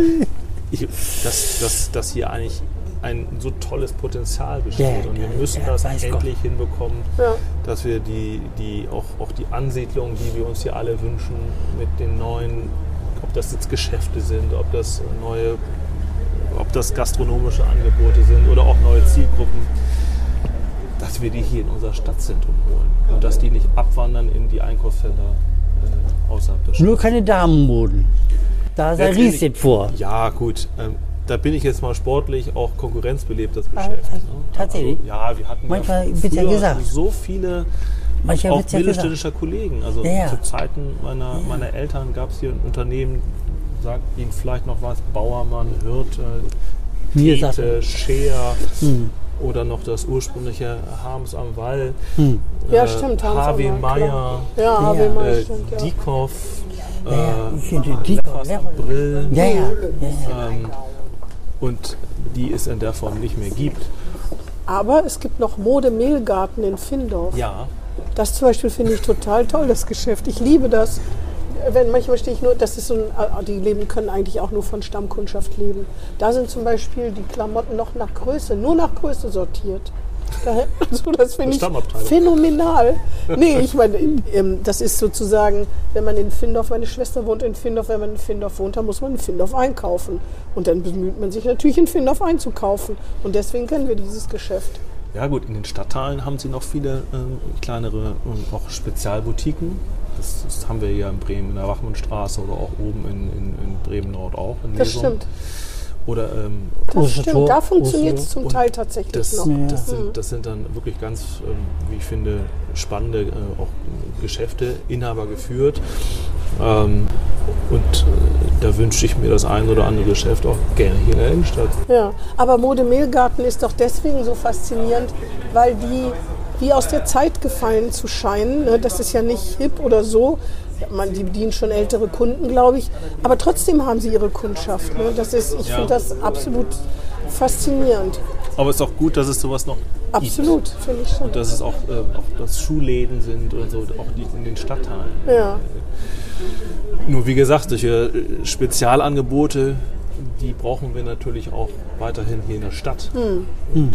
Speaker 4: ich, dass, dass, dass hier eigentlich ein so tolles Potenzial besteht. Und wir müssen das endlich hinbekommen,
Speaker 3: Ja.
Speaker 4: dass wir die, die auch, auch die Ansiedlung, die wir uns hier alle wünschen, mit den neuen, ob das jetzt Geschäfte sind, ob das neue, ob das gastronomische Angebote sind oder auch neue Zielgruppen, dass wir die hier in unser Stadtzentrum holen und dass die nicht abwandern in die Einkaufsfelder äh, außerhalb der Stadt.
Speaker 2: Nur keine Damenmoden. Da sei
Speaker 4: Letztendlich-
Speaker 2: Riestedt vor.
Speaker 4: Ja, gut. Ähm, da bin ich jetzt mal sportlich auch konkurrenzbelebt, das Geschäft.
Speaker 2: Ah, tatsächlich?
Speaker 4: Also, ja, wir hatten
Speaker 2: Manchmal
Speaker 4: ja früher
Speaker 2: gesagt.
Speaker 4: so viele
Speaker 2: Manchmal
Speaker 4: auch
Speaker 2: wird's ja gesagt.
Speaker 4: mittelständischer Kollegen. Also
Speaker 2: Ja, ja.
Speaker 4: zu Zeiten meiner, meiner Eltern gab es hier ein Unternehmen, sagt Ihnen vielleicht noch was, Bauermann, Hirte,
Speaker 2: sagt
Speaker 4: Tete, Scheer
Speaker 2: Hm.
Speaker 4: oder noch das ursprüngliche Harms am Wall,
Speaker 2: Hm.
Speaker 3: Ja,
Speaker 4: äh,
Speaker 3: stimmt. haben sie
Speaker 4: Harvey
Speaker 3: mal, klar.
Speaker 4: Meyer,
Speaker 3: Ja, Harvey Meyer,
Speaker 4: äh,
Speaker 3: stimmt, ja.
Speaker 4: Diekoff,
Speaker 2: Ja, ja,
Speaker 4: äh, Leffers am Brill.
Speaker 2: Ja, ja. ja, ja.
Speaker 4: ähm, und die es in der Form nicht mehr gibt.
Speaker 3: Aber es gibt noch Mode Mehlgarten in Findorf.
Speaker 4: Ja,
Speaker 3: Das zum Beispiel finde ich total toll, das Geschäft. Ich liebe das. Wenn, manchmal stehe ich nur, das ist so ein, äh, die leben können eigentlich auch nur von Stammkundschaft leben. Da sind zum Beispiel die Klamotten noch nach Größe, nur nach Größe sortiert. Da, also das finde ich phänomenal. Nee, ich meine, das ist sozusagen, wenn man in Findorf, meine Schwester wohnt in Findorf, wenn man in Findorf wohnt, dann muss man in Findorf einkaufen. Und dann bemüht man sich natürlich in Findorf einzukaufen. Und deswegen kennen wir dieses Geschäft.
Speaker 4: Ja gut, in den Stadtteilen haben sie noch viele ähm, kleinere ähm, auch Spezialboutiquen. Das, das haben wir hier in Bremen in der Wachmannstraße oder auch oben in, in, in Bremen Nord auch. In
Speaker 3: Das stimmt.
Speaker 4: Oder ähm,
Speaker 3: Das stimmt. Da funktioniert es zum Teil tatsächlich
Speaker 4: das,
Speaker 3: noch.
Speaker 2: Ja.
Speaker 4: das,
Speaker 3: Mhm.
Speaker 4: sind, das sind dann wirklich ganz, ähm, wie ich finde, spannende äh, auch Geschäfte, Inhaber geführt. Ähm, und äh, da wünsche ich mir das ein oder andere Geschäft auch gerne hier in der Innenstadt.
Speaker 3: Ja, aber Mode Mehlgarten ist doch deswegen so faszinierend, weil die wie aus der Zeit gefallen zu scheinen. ne? Das ist ja nicht hip oder so. Man, die bedienen schon ältere Kunden, glaube ich. Aber trotzdem haben sie ihre Kundschaft. Ne? Das ist, ich
Speaker 4: Ja.
Speaker 3: finde das absolut faszinierend.
Speaker 4: Aber es ist auch gut, dass es sowas noch
Speaker 3: Absolut,
Speaker 4: gibt.
Speaker 3: finde ich schon.
Speaker 4: Und dass es auch, äh, auch dass Schuhläden sind und so, auch die in den Stadtteilen.
Speaker 3: Ja,
Speaker 4: Nur wie gesagt, solche äh, Spezialangebote, die brauchen wir natürlich auch weiterhin hier in der Stadt.
Speaker 2: Hm,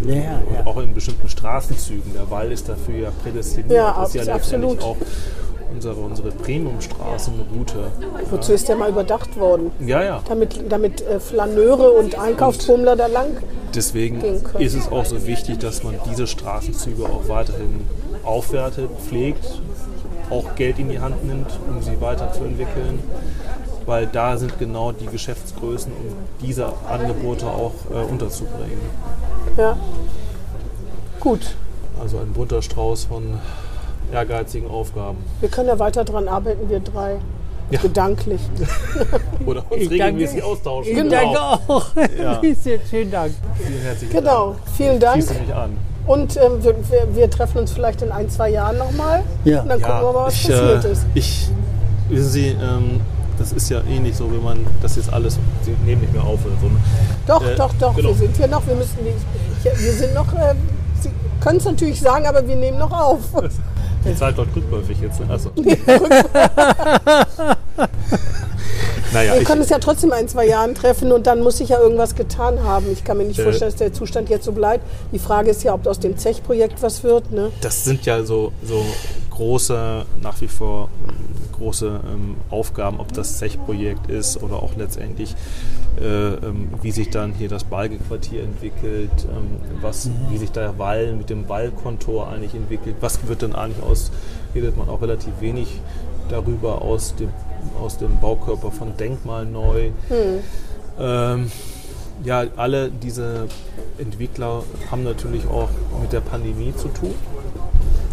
Speaker 2: ja, ja,
Speaker 4: Und
Speaker 2: ja.
Speaker 4: auch in bestimmten Straßenzügen. Der Wall ist dafür ja prädestiniert.
Speaker 3: Ja,
Speaker 4: das ist ja
Speaker 3: absolut.
Speaker 4: auch unsere, unsere Premium-Straßenroute.
Speaker 3: wozu ist der mal überdacht worden?
Speaker 4: Ja, ja.
Speaker 3: Damit, damit äh, Flaneure und Einkaufsbummler da lang.
Speaker 4: Deswegen ist es auch so wichtig, dass man diese Straßenzüge auch weiterhin aufwertet, pflegt, auch Geld in die Hand nimmt, um sie weiterzuentwickeln. Weil da sind genau die Geschäftsgrößen, um diese Angebote auch äh, unterzubringen.
Speaker 3: Ja. Gut,
Speaker 4: Also ein bunter Strauß von ehrgeizigen Aufgaben.
Speaker 3: wir können ja weiter dran arbeiten, wir drei.
Speaker 4: Ja.
Speaker 3: Gedanklich.
Speaker 4: Oder uns
Speaker 2: Ich
Speaker 4: regelmäßig
Speaker 2: danke-
Speaker 4: austauschen.
Speaker 2: Ich
Speaker 3: Genau.
Speaker 2: danke auch.
Speaker 4: Ja.
Speaker 2: Schönen Dank.
Speaker 4: Vielen herzlichen
Speaker 3: Genau, vielen Dank.
Speaker 4: Dank. Schließe mich an.
Speaker 3: Und ähm, wir, wir, wir treffen uns vielleicht in ein, zwei Jahren nochmal.
Speaker 2: Ja.
Speaker 3: Und dann gucken wir mal, was
Speaker 4: ich,
Speaker 3: passiert
Speaker 4: äh,
Speaker 3: ist.
Speaker 4: ich, wissen Sie, ähm, das ist ja ähnlich so, wenn man das jetzt alles, Sie nehmen nicht mehr auf oder so. Ne?
Speaker 3: Doch,
Speaker 4: äh,
Speaker 3: doch, doch,
Speaker 4: genau.
Speaker 3: wir sind hier noch. Wir müssen, wir, wir sind noch. Äh, Sie können es natürlich sagen, aber wir nehmen noch auf.
Speaker 4: Die Zeit läuft rückläufig jetzt. Ne? Also. naja,
Speaker 3: Wir
Speaker 4: ich,
Speaker 3: können es ja trotzdem ein, zwei Jahren treffen und dann muss sich ja irgendwas getan haben. Ich kann mir nicht
Speaker 4: Äh.
Speaker 3: vorstellen, dass der Zustand jetzt so bleibt. Die Frage ist ja, ob aus dem Zech-Projekt was wird. Ne?
Speaker 4: das sind ja so, so große, nach wie vor große ähm, Aufgaben, ob das Zech-Projekt ist oder auch letztendlich, äh, ähm, wie sich dann hier das Balgequartier entwickelt, ähm, was, wie sich der Wall mit dem Wallkontor eigentlich entwickelt, was wird dann eigentlich aus, redet man auch relativ wenig darüber aus dem, aus dem Baukörper von Denkmal neu. Ähm, ja, alle diese Entwickler haben natürlich auch mit der Pandemie zu tun.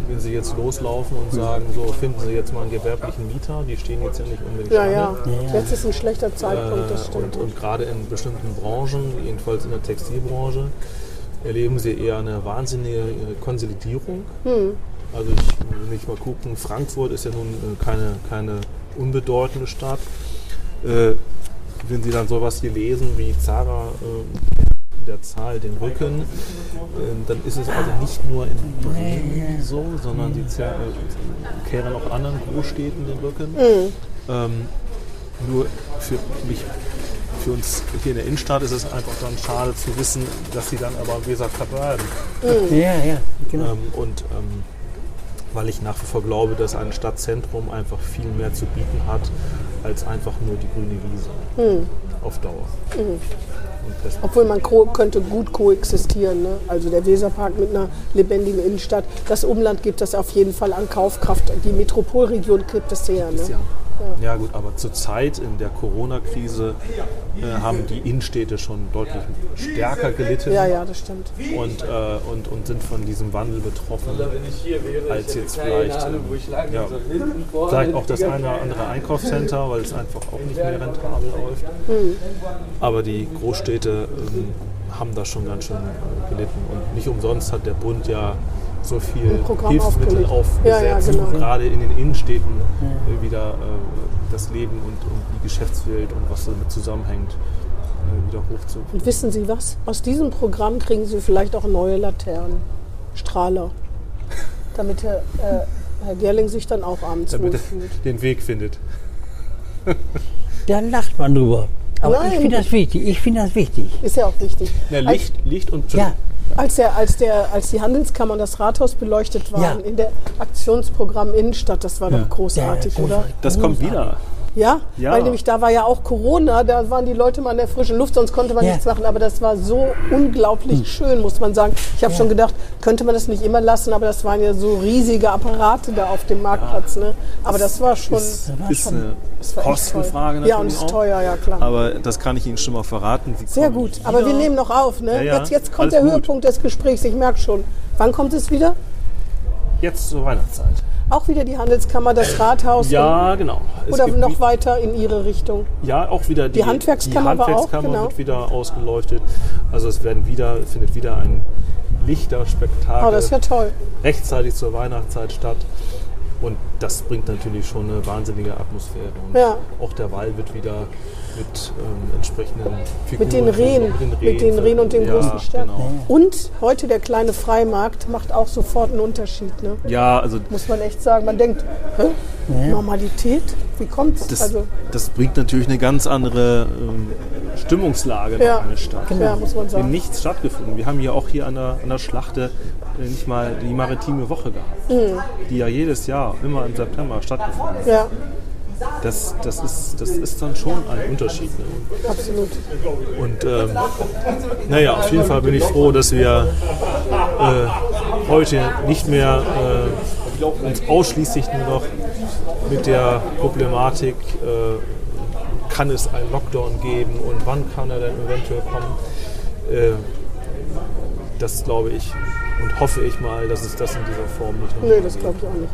Speaker 4: Wenn sie jetzt loslaufen und sagen, so finden sie jetzt mal einen gewerblichen Mieter, die stehen jetzt ja nicht unbedingt
Speaker 3: Ja, ja,
Speaker 2: Ja.
Speaker 3: Jetzt ist ein schlechter Zeitpunkt, das
Speaker 4: Äh,
Speaker 3: stimmt.
Speaker 4: und, und gerade in bestimmten Branchen, jedenfalls in der Textilbranche, erleben sie eher eine wahnsinnige äh, Konsolidierung.
Speaker 3: Hm.
Speaker 4: Also ich, wenn ich mal gucken, Frankfurt ist ja nun äh, keine, keine unbedeutende Stadt. Äh, wenn Sie dann sowas hier lesen wie Zara äh, der Zahl den Rücken, äh, dann ist es also nicht nur in Bremen so, sondern die Zer- äh, kehren auch anderen Großstädten den Rücken. Ähm, nur für mich, für uns hier in der Innenstadt ist es einfach dann schade zu wissen, dass sie dann aber Weser bleiben.
Speaker 2: Ja, ja, genau.
Speaker 4: Ähm, und ähm, weil ich nach wie vor glaube, dass ein Stadtzentrum einfach viel mehr zu bieten hat, als einfach nur die grüne Wiese auf Dauer. Das,
Speaker 3: Obwohl man könnte gut koexistieren. Ne? Also der Weserpark mit einer lebendigen Innenstadt. Das Umland gibt das auf jeden Fall an Kaufkraft. Die Metropolregion gibt es her. Ne?
Speaker 4: ja. Ja gut, aber zurzeit in der Corona-Krise äh, haben die Innenstädte schon deutlich stärker gelitten
Speaker 3: Ja, ja, das stimmt.
Speaker 4: Und, äh, und, und sind von diesem Wandel betroffen, als jetzt vielleicht, ähm, ja, vielleicht auch das eine oder andere Einkaufscenter, weil es einfach auch nicht mehr rentabel läuft. Aber die Großstädte ähm, haben da schon ganz schön äh, gelitten. Und nicht umsonst hat der Bund ja so viel Hilfsmittel aufgesetzt,
Speaker 3: Ja, ja, genau.
Speaker 4: gerade in den Innenstädten äh, wieder äh, das Leben und, und die Geschäftswelt und was damit zusammenhängt, äh, wieder hochzu.
Speaker 3: Und wissen Sie was? Aus diesem Programm kriegen Sie vielleicht auch neue Laternen, Strahler. Damit Herr, äh, Herr Gerling sich dann auch abends
Speaker 4: damit er
Speaker 3: wohlfühlt.
Speaker 4: den Weg findet.
Speaker 2: Da lacht man drüber. Aber
Speaker 3: Nein.
Speaker 2: ich finde das wichtig. Ich finde das wichtig.
Speaker 3: Ist ja auch wichtig.
Speaker 4: Ja, Licht, Licht und
Speaker 2: Ja,
Speaker 3: Als, der, als, der, als die Handelskammer und das Rathaus beleuchtet waren
Speaker 2: Ja.
Speaker 3: in der Aktionsprogramm Innenstadt, das war
Speaker 2: Ja.
Speaker 3: doch großartig,
Speaker 2: Ja,
Speaker 3: oder?
Speaker 4: Das kommt wieder.
Speaker 3: Ja?
Speaker 4: Ja.
Speaker 3: weil nämlich da war ja auch Corona, da waren die Leute mal in der frischen Luft, sonst konnte man
Speaker 2: Ja.
Speaker 3: nichts machen. Aber das war so unglaublich schön, muss man sagen. Ich habe schon gedacht, könnte man das nicht immer lassen, aber das waren ja so riesige Apparate da auf dem Marktplatz. Ne? Aber das war schon.
Speaker 4: Ist,
Speaker 2: war
Speaker 4: ist
Speaker 2: schon-
Speaker 4: eine
Speaker 3: das
Speaker 4: Kostenfrage
Speaker 3: toll. Ja, und
Speaker 4: natürlich
Speaker 3: ist teuer, ja klar.
Speaker 4: Aber das kann ich Ihnen schon mal verraten. Sie
Speaker 3: Sehr gut. Aber wir nehmen noch auf. Ne?
Speaker 4: Ja, ja.
Speaker 3: Jetzt, jetzt kommt
Speaker 4: Alles
Speaker 3: der
Speaker 4: gut.
Speaker 3: Höhepunkt des Gesprächs, ich merke schon. Wann kommt es wieder?
Speaker 4: Jetzt zur Weihnachtszeit.
Speaker 3: Auch wieder die Handelskammer, das Rathaus
Speaker 4: Ja, genau. Es
Speaker 3: oder noch weiter in Ihre Richtung?
Speaker 4: Ja, auch wieder die,
Speaker 3: Die Handwerkskammer
Speaker 4: die
Speaker 3: war auch,
Speaker 4: Handwerkskammer
Speaker 3: genau.
Speaker 4: wird wieder ausgeleuchtet. Also es werden wieder, findet wieder ein Lichterspektakel
Speaker 3: Oh, das ist ja toll.
Speaker 4: rechtzeitig zur Weihnachtszeit statt. Und das bringt natürlich schon eine wahnsinnige Atmosphäre. Und
Speaker 3: Ja.
Speaker 4: auch der Wall wird wieder mit ähm, entsprechenden Figuren.
Speaker 3: Mit den Rehen, mit den Rehen und den
Speaker 4: ja,
Speaker 3: großen Sternen.
Speaker 4: Genau.
Speaker 3: Und heute der kleine Freimarkt macht auch sofort einen Unterschied. Ne?
Speaker 4: Ja, also
Speaker 3: Muss man echt sagen. Man denkt, hä? Normalität? Wie kommt's?
Speaker 4: das,
Speaker 3: Also,
Speaker 4: das bringt natürlich eine ganz andere ähm, Stimmungslage
Speaker 3: Ja.
Speaker 4: in die Stadt.
Speaker 3: ja, muss man sagen.
Speaker 4: nichts stattgefunden. Wir haben ja auch hier an der, an der Schlachte äh, nicht mal die maritime Woche gehabt,
Speaker 3: Mhm.
Speaker 4: die ja jedes Jahr immer im September stattgefunden hat.
Speaker 3: Ja,
Speaker 4: Das, das, ist, das ist dann schon ein Unterschied. Ne?
Speaker 3: absolut.
Speaker 4: Und ähm, naja, auf jeden Fall bin ich froh, dass wir äh, heute nicht mehr äh, uns ausschließlich nur noch mit der Problematik, äh, kann es einen Lockdown geben und wann kann er denn eventuell kommen. Äh, das glaube ich und hoffe ich mal, dass es das in dieser Form nicht noch
Speaker 3: Nö, das glaube ich auch nicht.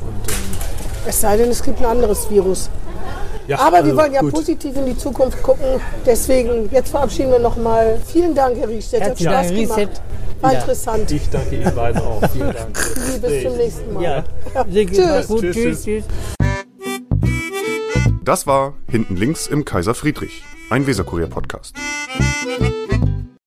Speaker 4: Und, ähm,
Speaker 3: Es sei denn, es gibt ein anderes Virus.
Speaker 4: ja,
Speaker 3: Aber wir
Speaker 4: also
Speaker 3: wollen ja
Speaker 4: gut.
Speaker 3: positiv in die Zukunft gucken. Deswegen, jetzt verabschieden wir nochmal. Vielen Dank, Herr Riestedt. Hat
Speaker 2: Herzlichen
Speaker 3: Spaß
Speaker 2: Dank,
Speaker 3: gemacht.
Speaker 2: Riestedt.
Speaker 3: War
Speaker 2: Ja.
Speaker 3: interessant.
Speaker 4: Ich danke Ihnen beiden auch. Vielen Dank.
Speaker 3: Bis zum nächsten Mal.
Speaker 2: Ja.
Speaker 3: Tschüss.
Speaker 2: Gut.
Speaker 4: Tschüss,
Speaker 2: Tschüss,
Speaker 4: tschüss.
Speaker 2: tschüss.
Speaker 1: Das war Hinten links im Kaiser Friedrich, ein Weserkurier-Podcast.